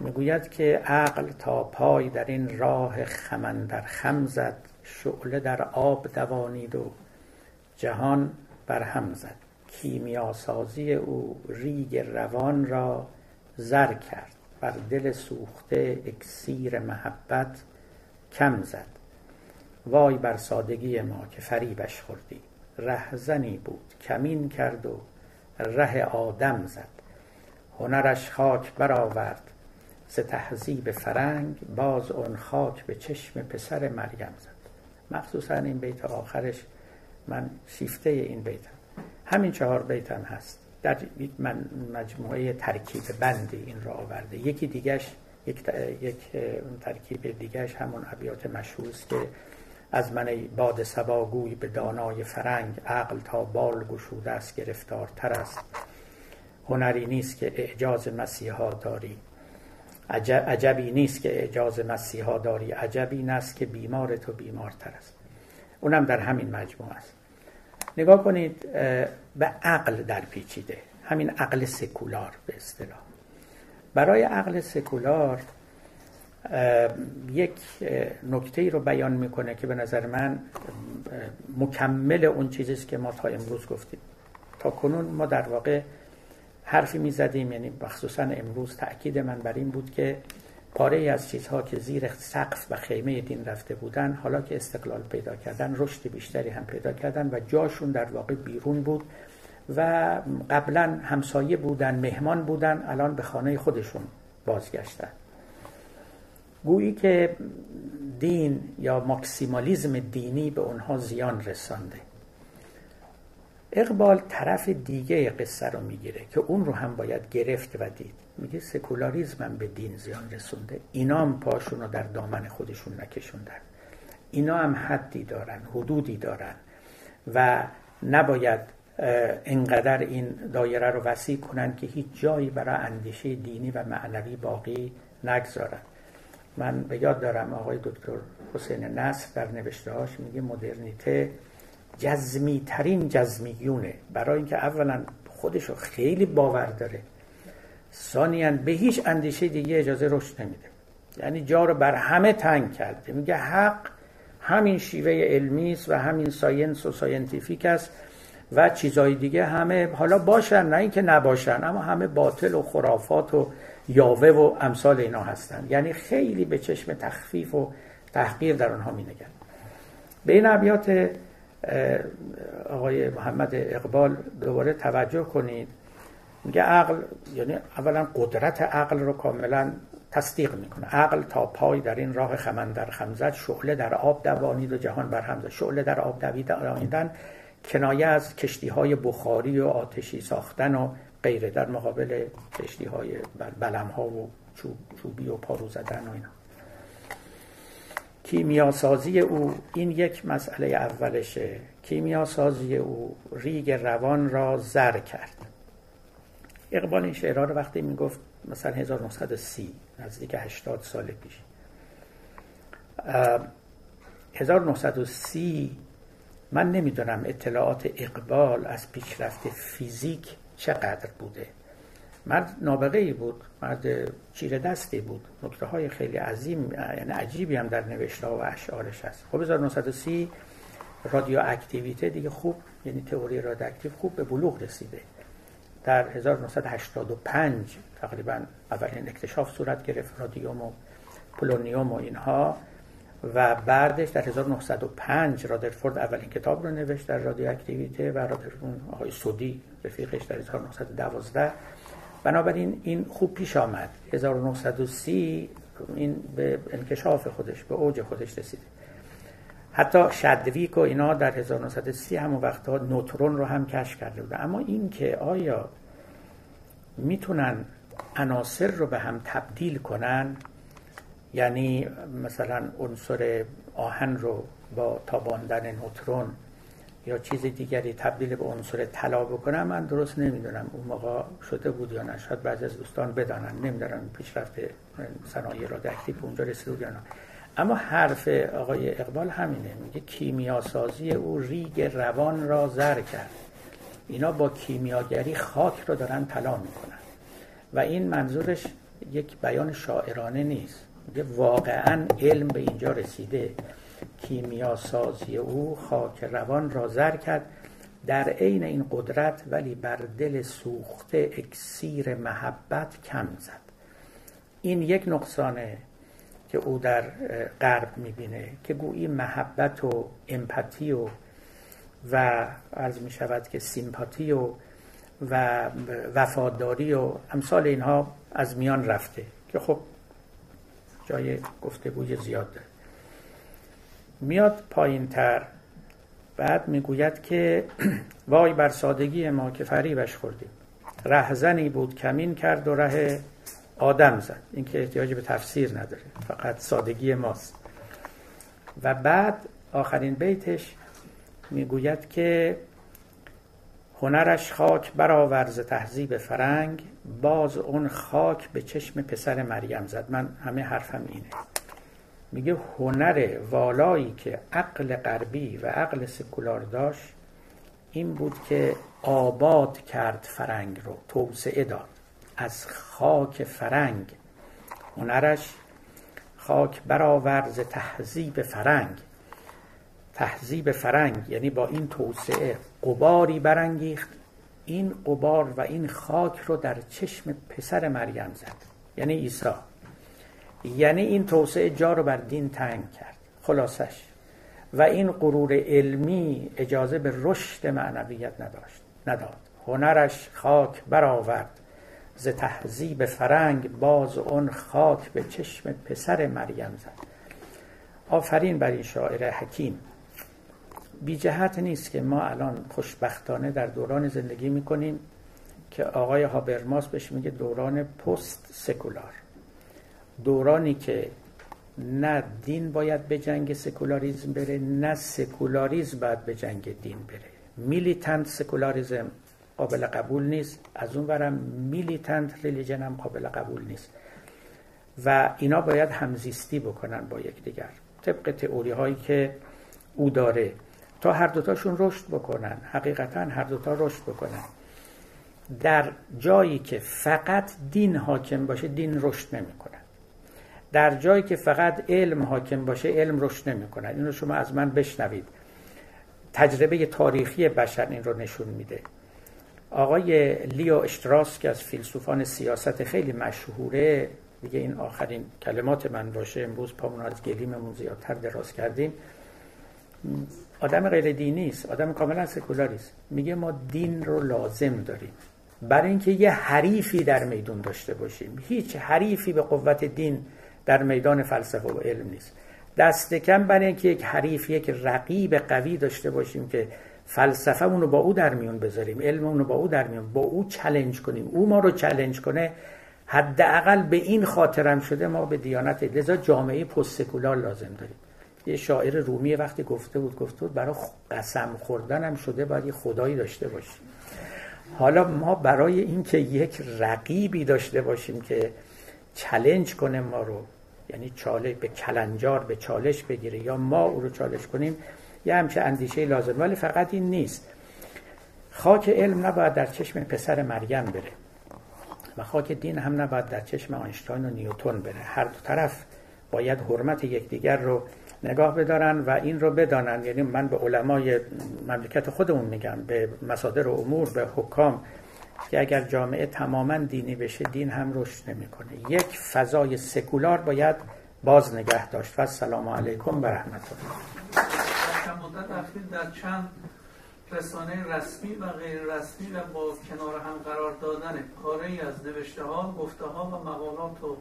S1: می‌گوید که عقل تا پای در این راه خمن در خم زد شعله در آب دوانید و جهان بر هم زد. کیمیاسازی او ریگ روان را زر کرد بر دل سوخته اکسیر محبت کم زد. وای بر سادگی ما که فریبش خوردی. رهزنی بود کمین کرد و ره آدم زد. هنرش خاک برآورد ز تهذیب فرنگ باز اون خاک به چشم پسر مریم زد. مخصوصا این بیت آخرش من شیفته این بیتم. همین چهار بیتم هست. در من مجموعه ترکیب بندی این را آورده. یکی دیگش یک, یک ترکیب دیگش همون ابیات مشهور که از من باد سباگوی به دانای فرنگ عقل تا بال گشوده است گرفتارتر است. هنری نیست که اعجاز مسیحا داری. عجبی نیست که اعجاز مسیحا داری. عجبی این که بیمار تو بیمارتر است. اونم در همین مجموعه است. نگاه کنید به عقل در پیچیده. همین عقل سکولار به اصطلاح. برای عقل سکولار یک نکته ای رو بیان می‌کنه که به نظر من مکمل اون چیزی که ما تا امروز گفتیم. تا کنون ما در واقع حرفی می‌زدیم یعنی مخصوصا امروز تاکید من بر این بود که پاره ای از چیزها که زیر سقف و خیمه دین رفته بودن حالا که استقلال پیدا کردن رشد بیشتری هم پیدا کردن و جاشون در واقع بیرون بود و قبلا همسایه بودن مهمان بودن الان به خانه خودشون بازگشتن. گویی که دین یا ماکسیمالیزم دینی به اونها زیان رسانده. اقبال طرف دیگه قصه رو می‌گیره که اون رو هم باید گرفت و دید. میگه سکولاریزم هم به دین زیان رسونده. اینا هم پاشون رو در دامن خودشون نکشوندن. اینا هم حدی دارن حدودی دارن و نباید انقدر این دایره رو وسیع کنن که هیچ جایی برای اندیشه دینی و معنوی باقی نگذارن. من به یاد دارم آقای دکتر حسین نصر در نوشتهاش میگه مدرنیته جزمی ترین جزمیونه. برای اینکه اولا خودشو خیلی باور داره. ثانیا به هیچ اندیشه دیگه اجازه رشد نمیده. یعنی جا رو بر همه تنگ کرده. میگه حق همین شیوه علمی است و همین science و scientific است و چیزهای دیگه همه حالا باشن. نه اینکه نباشن اما همه باطل و خرافات و یاوه و امثال اینا هستن. یعنی خیلی به چشم تخفیف و تحقیر در آنها می‌نگرن به این ابیات آقای محمد اقبال دوباره توجه کنید. میگه عقل یعنی اولا قدرت عقل رو کاملا تصدیق می‌کنه. عقل تا پای در این راه خمن در خمزد شعله در آب دوانید و جهان بر هم شعله در آب دوانیدن کنایه از کشتی های بخاری و آتشی ساختن و غیره در مقابل کشتی های بلم ها و چوبی و پارو زدن و اینا. کیمیاسازی او این یک مسئله اولشه. کیمیاسازی او ریگ روان را زر کرد. اقبال این شعرها رو وقتی می‌گفت مثلا 1930 نزدیک 80 سال پیش. 1930 من نمی‌دونم اطلاعات اقبال از پیشرفت فیزیک چقدر بوده. مرد نابغه ای بود مرد چیره دستی بود. نکته های خیلی عظیم یعنی عجیبی هم در نوشته و اشعارش هست. خب 1930 رادیو اکتیویته دیگه خوب یعنی تئوری رادیواکتیو خوب به بلوغ رسیده. در 1985 تقریبا اولین اکتشاف صورت گرفت رادیوم و پولونیوم و اینها. و بعدش در 1905 رادرفورد اولین کتاب رو نوشت در رادیو اکتیویته و رادرفورد آقای سودی رفیقش در 1912 بنابراین این خوب پیش آمد. 1930 این به انکشاف خودش به اوج خودش رسیده حتی شدویک و اینا در 1930 همون وقتها نوترون رو هم کشف کرده بودن اما این که آیا می‌تونن عناصر رو به هم تبدیل کنن یعنی مثلا عنصر آهن رو با تاباندن نوترون یا چیز دیگری تبدیل به عنصر طلا بکنم من درست نمی‌دونم اون موقع شده بود یا نه. شاید بعضی از دوستان بدانن نمی‌دونم پیشرفت صنایع رادیواکتیو اونجا رسید یا نه. اما حرف آقای اقبال همینه میگه کیمیاسازی او ریگ روان را زر کرد. اینا با کیمیاگری خاک رو دارن طلا می‌کنن. و این منظورش یک بیان شاعرانه نیست. میگه واقعا علم به اینجا رسیده. کیمیا سازی او خاک روان را زر کرد. در عین این قدرت ولی بر دل سوخته اکسیر محبت کم زد. این یک نقصانه که او در غرب می‌بینه که گویی محبت و امپاتی و و عرض می شود که سیمپاتی و و وفاداری و امثال اینها از میان رفته. که خب جای گفتگوی زیاد داره. میاد پایین تر بعد می‌گوید که وای بر سادگی ما که فریبش خوردیم. رهزنی بود کمین کرد و ره آدم زد. این که احتیاجی به تفسیر نداره فقط سادگی ماست. و بعد آخرین بیتش می‌گوید که هنرش خاک برآورز تهذیب فرنگ باز اون خاک به چشم پسر مریم زد. من همه حرفم اینه. میگه هنر والایی که عقل غربی و عقل سکولار داشت این بود که آباد کرد فرنگ رو توسعه داد. از خاک فرنگ هنرش خاک برآورز تهذیب فرنگ. تهذیب فرنگ یعنی با این توسعه قباری برانگیخت. این قبار و این خاک رو در چشم پسر مریم زد یعنی عیسی. یعنی این توسعه جا رو بر دین تنگ کرد. خلاصش. و این غرور علمی اجازه به رشد معنویت نداشت. نداد. هنرش خاک برآورد. ز تهذیب فرنگ باز اون خاک به چشم پسر مریم زد. آفرین بر این شاعر حکیم. بی جهت نیست که ما الان خوشبختانه در دوران زندگی می‌کنیم که آقای هابرماس بهش میگه دوران پست سکولار. دورانی که نه دین باید به جنگ سکولاریزم بره نه سکولاریزم باید به جنگ دین بره. militant secularism قابل قبول نیست. از اون ورم militant religion هم قابل قبول نیست. و اینا باید همزیستی بکنن با یکدیگر. طبق تئوری هایی که او داره. تا هر دوتاشون رشد بکنن. حقیقتا هر دوتا رشد بکنن. در جایی که فقط دین حاکم باشه دین رشد نمی‌کنه. در جایی که فقط علم حاکم باشه علم رشد نمی‌کنه. این رو شما از من بشنوید. تجربه تاریخی بشر این رو نشون میده. آقای لیو اشتراس که از فیلسوفان سیاست خیلی مشهوره. دیگه این آخرین کلمات من باشه. امروز پامون از گلیممون زیادتر دراز کردیم. آدم غیر دینی است. آدم کاملا سکولاری است. میگه ما دین رو لازم داریم. برای اینکه یه حریفی در میدون داشته باشیم. هیچ حریفی به قوت دین در میدان فلسفه و علم نیست. دست کم برای اینکه یک حریف یک رقیب قوی داشته باشیم که فلسفه رو با او در میون بذاریم علم رو با او در میون با او چلنج کنیم. او ما رو چلنج کنه حداقل به این خاطرم شده ما به دیانت لذا جامعه پست سکولار لازم داریم. یه شاعر رومی وقتی گفته بود گفته بود برای قسم خوردنم شده باید خدایی داشته باشیم. حالا ما برای اینکه یک رقیبی داشته باشیم که چلنج کنه ما رو یعنی چاله به کلنجار به چالش بگیره یا ما او رو چالش کنیم یه همچه اندیشه لازم. ولی فقط این نیست. خاک علم نباید در چشم پسر مریم بره. و خاک دین هم نباید در چشم آینشتاین و نیوتون بره. هر دو طرف باید حرمت یکدیگر رو نگاه بدارن و این رو بدانن. یعنی من به علمای مملکت خودمون میگم به مصادر امور به حکام که اگر جامعه تماما دینی بشه دین هم رشد نمی‌کنه. یک فضای سکولار باید باز نگه داشت. و سلام علیکم و رحمت الله
S2: در چند رسانه رسمی و غیر رسمی و با کنار هم قرار دادن پاره از نوشته ها گفته ها و مقالات و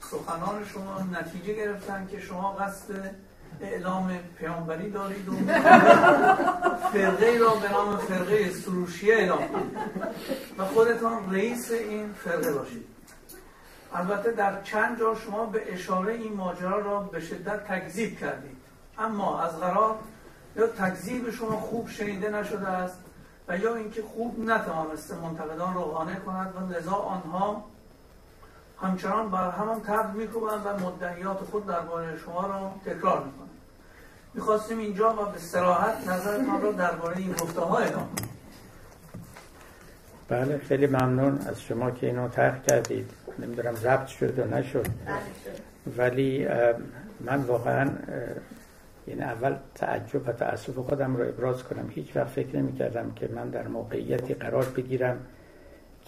S2: سخنان شما نتیجه گرفتن که شما قصد اعلام پیامبری دارید و فرقه را به نام فرقه سروشیه اعلام کنید. و خودتان رئیس این فرقه باشید. البته در چند جا شما به اشاره این ماجرا را به شدت تکذیب کردید. اما از قرار یا تکذیب شما خوب شنیده نشده است و یا اینکه خوب نتوانسته منتقدان را قانع کند و لذا آنها همچنان بر همان طبع میکوبند و مدعیات خود درباره شما را تکرار می‌کنند. می‌خواستیم اینجا و به سراحت نظرتان را درباره این گفته ها اعلام
S1: بله خیلی ممنون از شما که اینو طرح کردید. نمی‌دونم ضبط شد و نشد. ولی من واقعا این اول تعجب و تأسف خودم رو ابراز کنم. هیچ وقت فکر نمی کردم که من در موقعیتی قرار بگیرم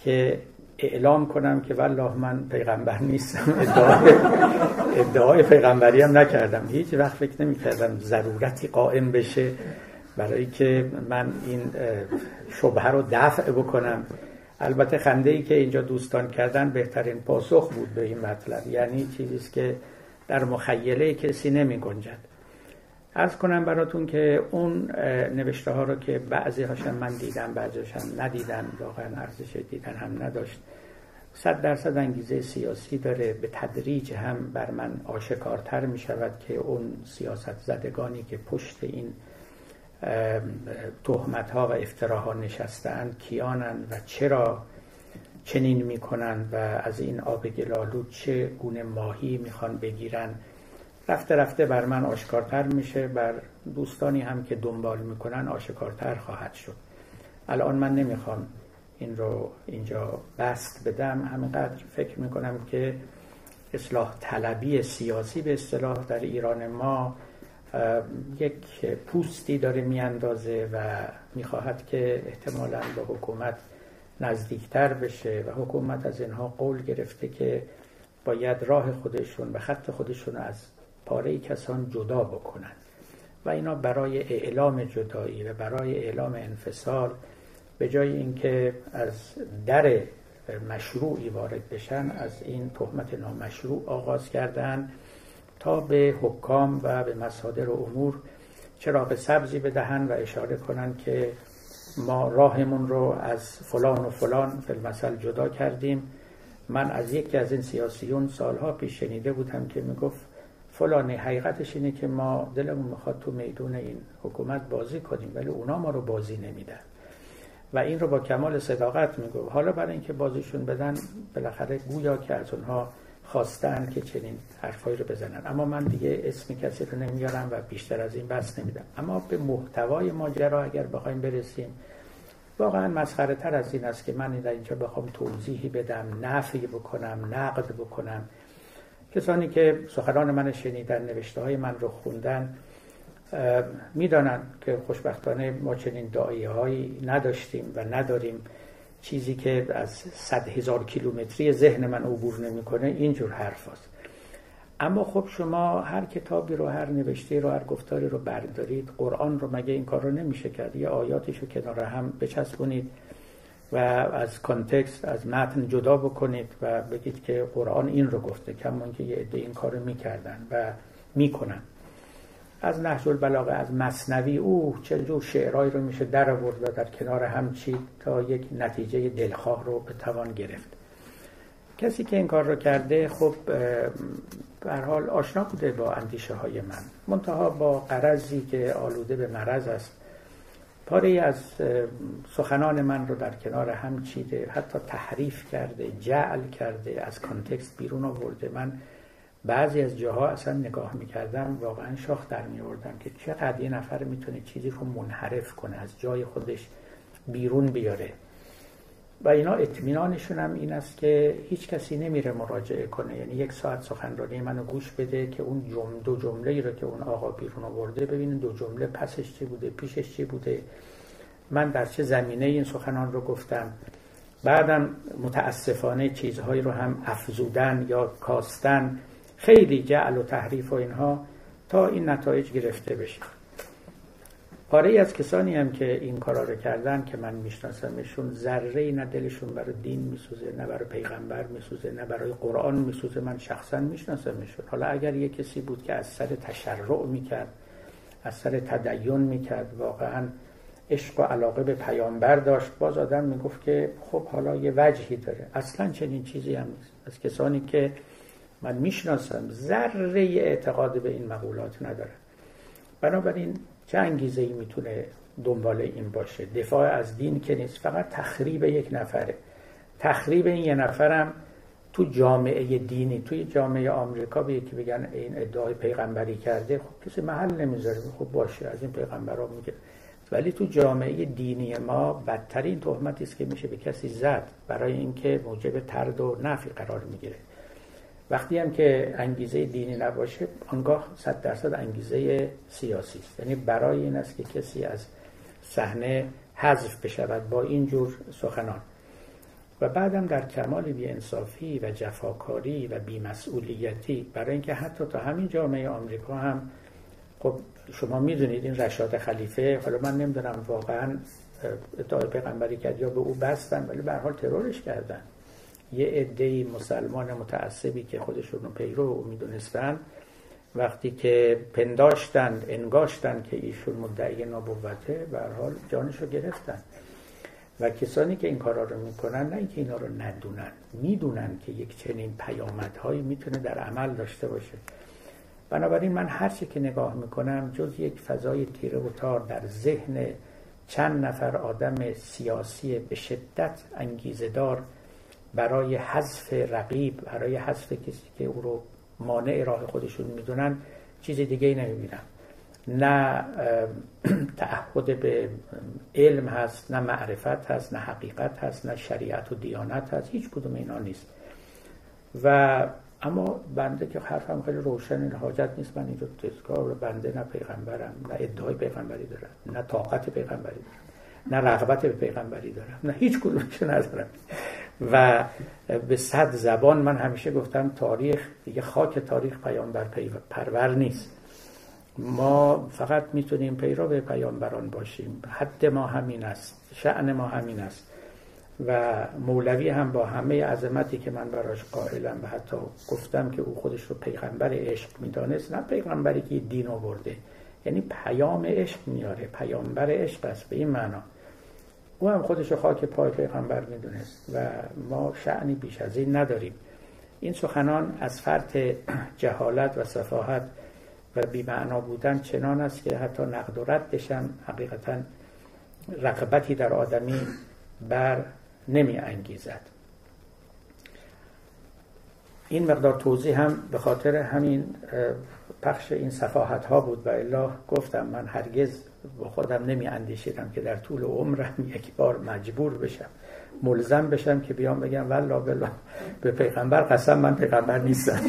S1: که اعلام کنم که والله من پیغمبر نیستم. ادعای, ادعای پیغمبری هم نکردم. هیچ وقت فکر نمی کردم ضرورتی قائم بشه برای که من این شبهه رو دفع بکنم. البته خنده ای که اینجا دوستان کردن بهترین پاسخ بود به این مطلب. یعنی چیزی که در مخیله کسی نمی گنجد ارز کنم براتون که اون نوشته ها رو که بعضی هاشم من دیدم بعضی هاشم ندیدم واقعا ارزش دیدن هم نداشت. صد درصد انگیزه سیاسی داره. به تدریج هم بر من آشکارتر می شود که اون سیاست زدگانی که پشت این تهمت ها و افتراها نشستند کیانند و چرا چنین می‌کنند و از این آب گلالود چه گونه ماهی می‌خوان بگیرن رفته رفته بر من آشکارتر میشه بر دوستانی هم که دنبال می‌کنن آشکارتر خواهد شد. الان من نمی‌خوام این رو اینجا بست بدم. همینقدر فکر می‌کنم که اصلاح طلبی سیاسی به اصطلاح در ایران ما یک پوستی داره میاندازه و می‌خواهد که احتمالا به حکومت نزدیکتر بشه و حکومت از اینها قول گرفته که باید راه خودشون و خط خودشون از پاره کسان جدا بکنن و اینا برای اعلام جدایی و برای اعلام انفصال به جای اینکه از در مشروعی وارد بشن از این تهمت نامشروع آغاز کردن تا به حکام و به مصادر و امور چراغ سبزی بدهن و اشاره کنن که ما راهمون رو از فلان و فلان فلمثل جدا کردیم. من از یکی از این سیاسیون سالها پیش شنیده بودم که می‌گفت فلانی. حقیقتش اینه که ما دلمون می‌خواد تو میدون این حکومت بازی کنیم ولی اونا ما رو بازی نمیدن. و این رو با کمال صداقت میگو. حالا برای اینکه بازیشون بدن بالاخره گویا که از اونها خواستن که چنین حرفایی رو بزنن. اما من دیگه اسم کسی رو نمیارم و بیشتر از این بس نمیدم. اما به محتوای ماجرا اگر بخوایم برسیم واقعا مسخره تر از این است که من در اینجا بخوام توضیحی بدم نفی بکنم نقد بکنم. کسانی که سخنان من شنیدن نوشته های من رو خوندن می‌دانن که خوشبختانه ما چنین دعایه هایی نداشتیم و نداریم. چیزی که از صد هزار کیلومتری ذهن من عبور نمی‌کنه اینجور حرف هست. اما خب شما هر کتابی رو هر نوشته رو هر گفتاری رو بردارید. قرآن رو مگه این کار رو نمیشه کرد؟ یه آیاتش رو کنار هم بچسبونید. و از کانتکست از متن جدا بکنید و بگید که قرآن این رو گفته کمون که یه عده این کار می‌کردن و می‌کنن. از نهج البلاغه از مصنوی او چه جور شعرهایی رو میشه در آورد و در کنار هم چید تا یک نتیجه دلخواه رو به توان گرفت. کسی که این کار رو کرده خب به حال آشنا بوده با اندیشه های من. منتها با قرضی که آلوده به مرض است. پاره از سخنان من رو در کنار هم چیده حتی تحریف کرده جعل کرده از کانتکست بیرون آورده. من بعضی از جاها اصلا نگاه می‌کردم واقعا شاخ در میوردم که چقدر یه نفر می‌تونه چیزی رو منحرف کنه از جای خودش بیرون بیاره. و اینا اطمینانشون هم این است که هیچ کسی نمیره مراجعه کنه. یعنی یک ساعت سخنرانی منو گوش بده که اون جمله دو جمله ای رو که اون آقا بیرون آورده ببینین دو جمله پسش چی بوده؟ پیشش چی بوده؟ من در چه زمینه این سخنان رو گفتم؟ بعدم متاسفانه چیزهایی رو هم افزودن یا کاستن. خیلی جعل و تحریف و اینها تا این نتایج گرفته بشه. پاره ای از کسانی هم که این کارا رو کردن که من میشناسمشون ذره ای نه دلشون برای دین میسوزه نه برای پیغمبر میسوزه نه برای قرآن میسوزه. من شخصا میشناسمشون. حالا اگر یه کسی بود که از سر تشرع می‌کرد از سر تدین می‌کرد واقعا عشق و علاقه به پیامبر داشت باز آدم می‌گفت که خب حالا یه وجهی داره. اصلا چنین چیزی هم نیست. از کسانی که من می‌شناسم ذره اعتقاد به این مقولات نداره بنابراین چه انگیزه ای می‌تونه دنبال این باشه؟ دفاع از دین که نیست فقط تخریب یک نفره. تخریب این یه نفرم تو جامعه دینی توی جامعه آمریکا به یکی بگن این ادعای پیغمبری کرده خب کسی محل نمی‌ذاره. خب باشه از این پیغمبرا میگه. ولی تو جامعه دینی ما بدترین تهمتی است که میشه به کسی زد برای اینکه موجب ترد و نفی قرار می‌گیره. وقتی هم که انگیزه دینی نباشه آنگاه صد درصد انگیزه سیاسی است. یعنی برای این است که کسی از صحنه حذف بشود با این جور سخنان. و بعدم در کمال بیانصافی و جفاکاری و بیمسئولیتی برای اینکه حتی تا همین جامعه آمریکا هم خب شما می‌دونید این رشاد خلیفه حالا من نمی‌دونم واقعا ادعای پیغمبری کرد یا به او بستن ولی به حال ترورش کردن. یه عده مسلمان متعصبی که خودشون رو پیرو او می‌دونستن وقتی که پنداشتن انگاشتن که ایشون مدعی نبوته به حال جانش رو گرفتن. و کسانی که این کارا رو می‌کنن نه اینکه اینا رو ندونن می‌دونن که یک چنین پیامدهایی می‌تونه در عمل داشته باشه. بنابراین من هر چی که نگاه می‌کنم جز یک فضای تیره و تار در ذهن چند نفر آدم سیاسی به شدت انگیزه دار برای حذف رقیب برای حذف کسی که او رو مانع راه خودشون می‌دونن چیز دیگه ای نمی‌بینم. نه تعهد به علم هست نه معرفت هست نه حقیقت هست نه شریعت و دیانت هست هیچ کدوم اینا نیست. و اما بنده که حرفم خیلی روشن این حاجت نیست من اینجا تذکار بنده نه پیغمبرم نه ادعای پیغمبری دارم نه طاقت پیغمبری دارم نه رغبت به پیغمبری دارم نه هیچ کدومش ندارم. و به صد زبان من همیشه گفتم تاریخ دیگه خاک تاریخ پیامبر پرور نیست. ما فقط می‌تونیم پیرو به پیامبران باشیم. حد ما همین است شعن ما همین است. و مولوی هم با همه عظمتی که من براش قائلم و حتی گفتم که او خودش رو پیغمبر عشق می‌دانست نه پیغمبری که دین آورده یعنی پیام عشق میاره پیامبر عشق است به این معنا. او هم خودش خاک پای پیغمبر می‌دونست و ما شعنی بیش از این نداریم. این سخنان از فرط جهالت و صفاحت و بیمعنا بودن چنان است که حتی نقد و ردش هم حقیقتا رقبتی در آدمی بر نمی انگیزد. این مقدار توضیح هم به خاطر همین پخش این صفاحت ها بود و الا گفتم من هرگز با خودم نمی اندیشیدم که در طول عمرم یک بار مجبور بشم ملزم بشم که بیام بگم والله بلا به پیغمبر قسم من پیغمبر نیستم.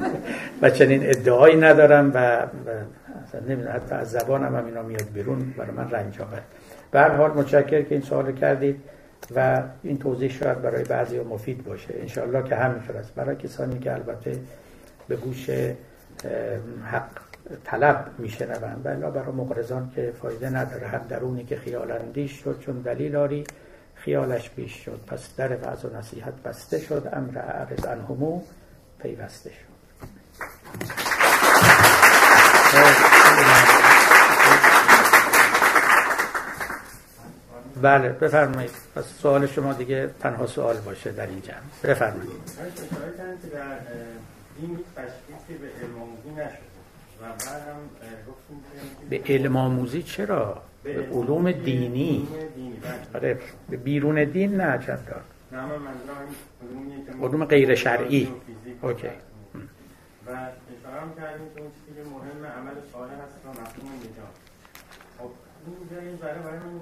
S1: و چنین ادعایی ندارم و نمی‌دونم حتی از زبانم هم اینا میاد بیرون برای من رنج آور به هر حال متشکر که این سوال کردید و این توضیح شاید برای بعضی مفید باشه. انشاءالله که همینطور است. برای کسانی که البته به گوش حق طلب میشنوند و الا برای مقرزان که فایده نداره. هر درونی که خیال اندیش شد چون دلیل آری خیالش بیش شد. پس در وعظ و نصیحت بسته شد. امر عرض انهمو پیوسته شد. بله بفرمایید. پس سوال شما دیگه تنها سوال باشه در این جمع. بفرمایید. این به علم آموزی به علم آموزی چرا؟ به علوم دینی. بله. آره به بیرون دین نه چند دار علوم غیر شرعی. اوکی.
S3: و اشاره هم کردیم که اون چیزی که مهم عمل صالح هست و مفهوم نجات. خب این برای برای من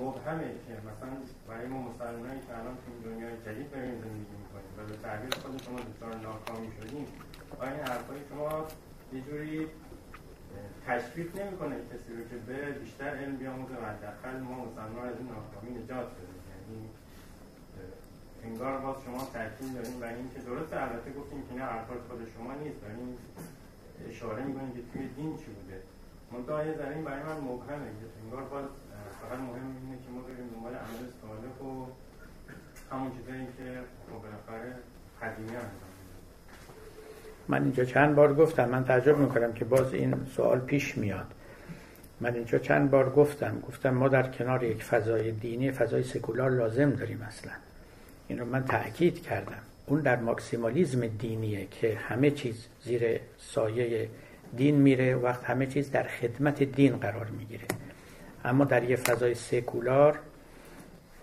S3: مبهمه که مثلا برای ما مسلمانایی که الان تو دنیای جدید داریم زندگی می‌کنیم و به تعبیر خود شما دچار ناکامی شدیم آیا این حرفای شما یه جوری تشویق نمی‌کنه کسی رو که به بیشتر علم بیاموزه و حداقل ما مسلمان از این ناکامی نجات بدیم. یعنی انگار باز شما تاکید داریم برای اینکه درسته البته گفتیم که نه حرفات خود شما نیست این اشاره می‌کنیم که توی دین چی بوده. منتها یه ذره برای من مبهمه. انگار باز فقط مهم اینه که ما بریم دنبال عمل صالح و همون چیزایی که خب بالاخره قدیمی
S1: من اینجا چند بار گفتم من تعجب می‌کنم که باز این سوال پیش میاد. من اینجا چند بار گفتم گفتم ما در کنار یک فضای دینی فضای سکولار لازم داریم اصلا. این رو من تأکید کردم. اون در ماکسیمالیزم دینیه که همه چیز زیر سایه دین میره وقت همه چیز در خدمت دین قرار می‌گیره. اما در یه فضای سکولار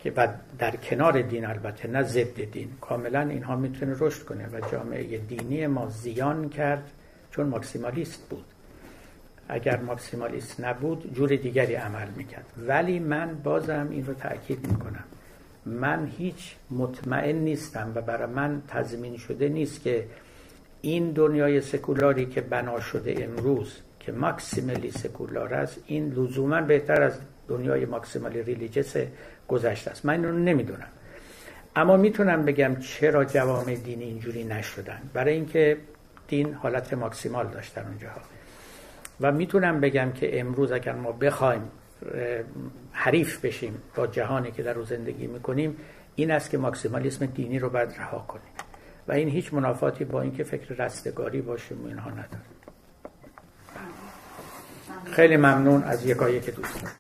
S1: که بعد در کنار دین البته نه ضد دین. کاملا اینها می‌تونه رشد کنه و جامعه دینی ما زیان کرد چون ماکسیمالیست بود. اگر ماکسیمالیست نبود جور دیگری عمل می‌کرد. ولی من بازم این رو تاکید می‌کنم. من هیچ مطمئن نیستم و برای من تضمین شده نیست که این دنیای سکولاری که بنا شده امروز که ماکسیملی سکولار است این لزوما بهتر از دنیای ماکسیمالی ریلیجس گذشته است. من این رو نمی‌دونم. اما می‌تونم بگم چرا جوامع دینی اینجوری نشدن. برای اینکه دین حالت ماکسیمال داشتن اونجاها. و می‌تونم بگم که امروز اگر ما بخوایم حریف بشیم با جهانی که در رو زندگی می‌کنیم این است که ماکسیمالیسم دینی رو باید رها کنیم. و این هیچ منافاتی با اینکه فکر رستگاری باشیم و اینها نداره خیلی ممنون از یکایی که دوست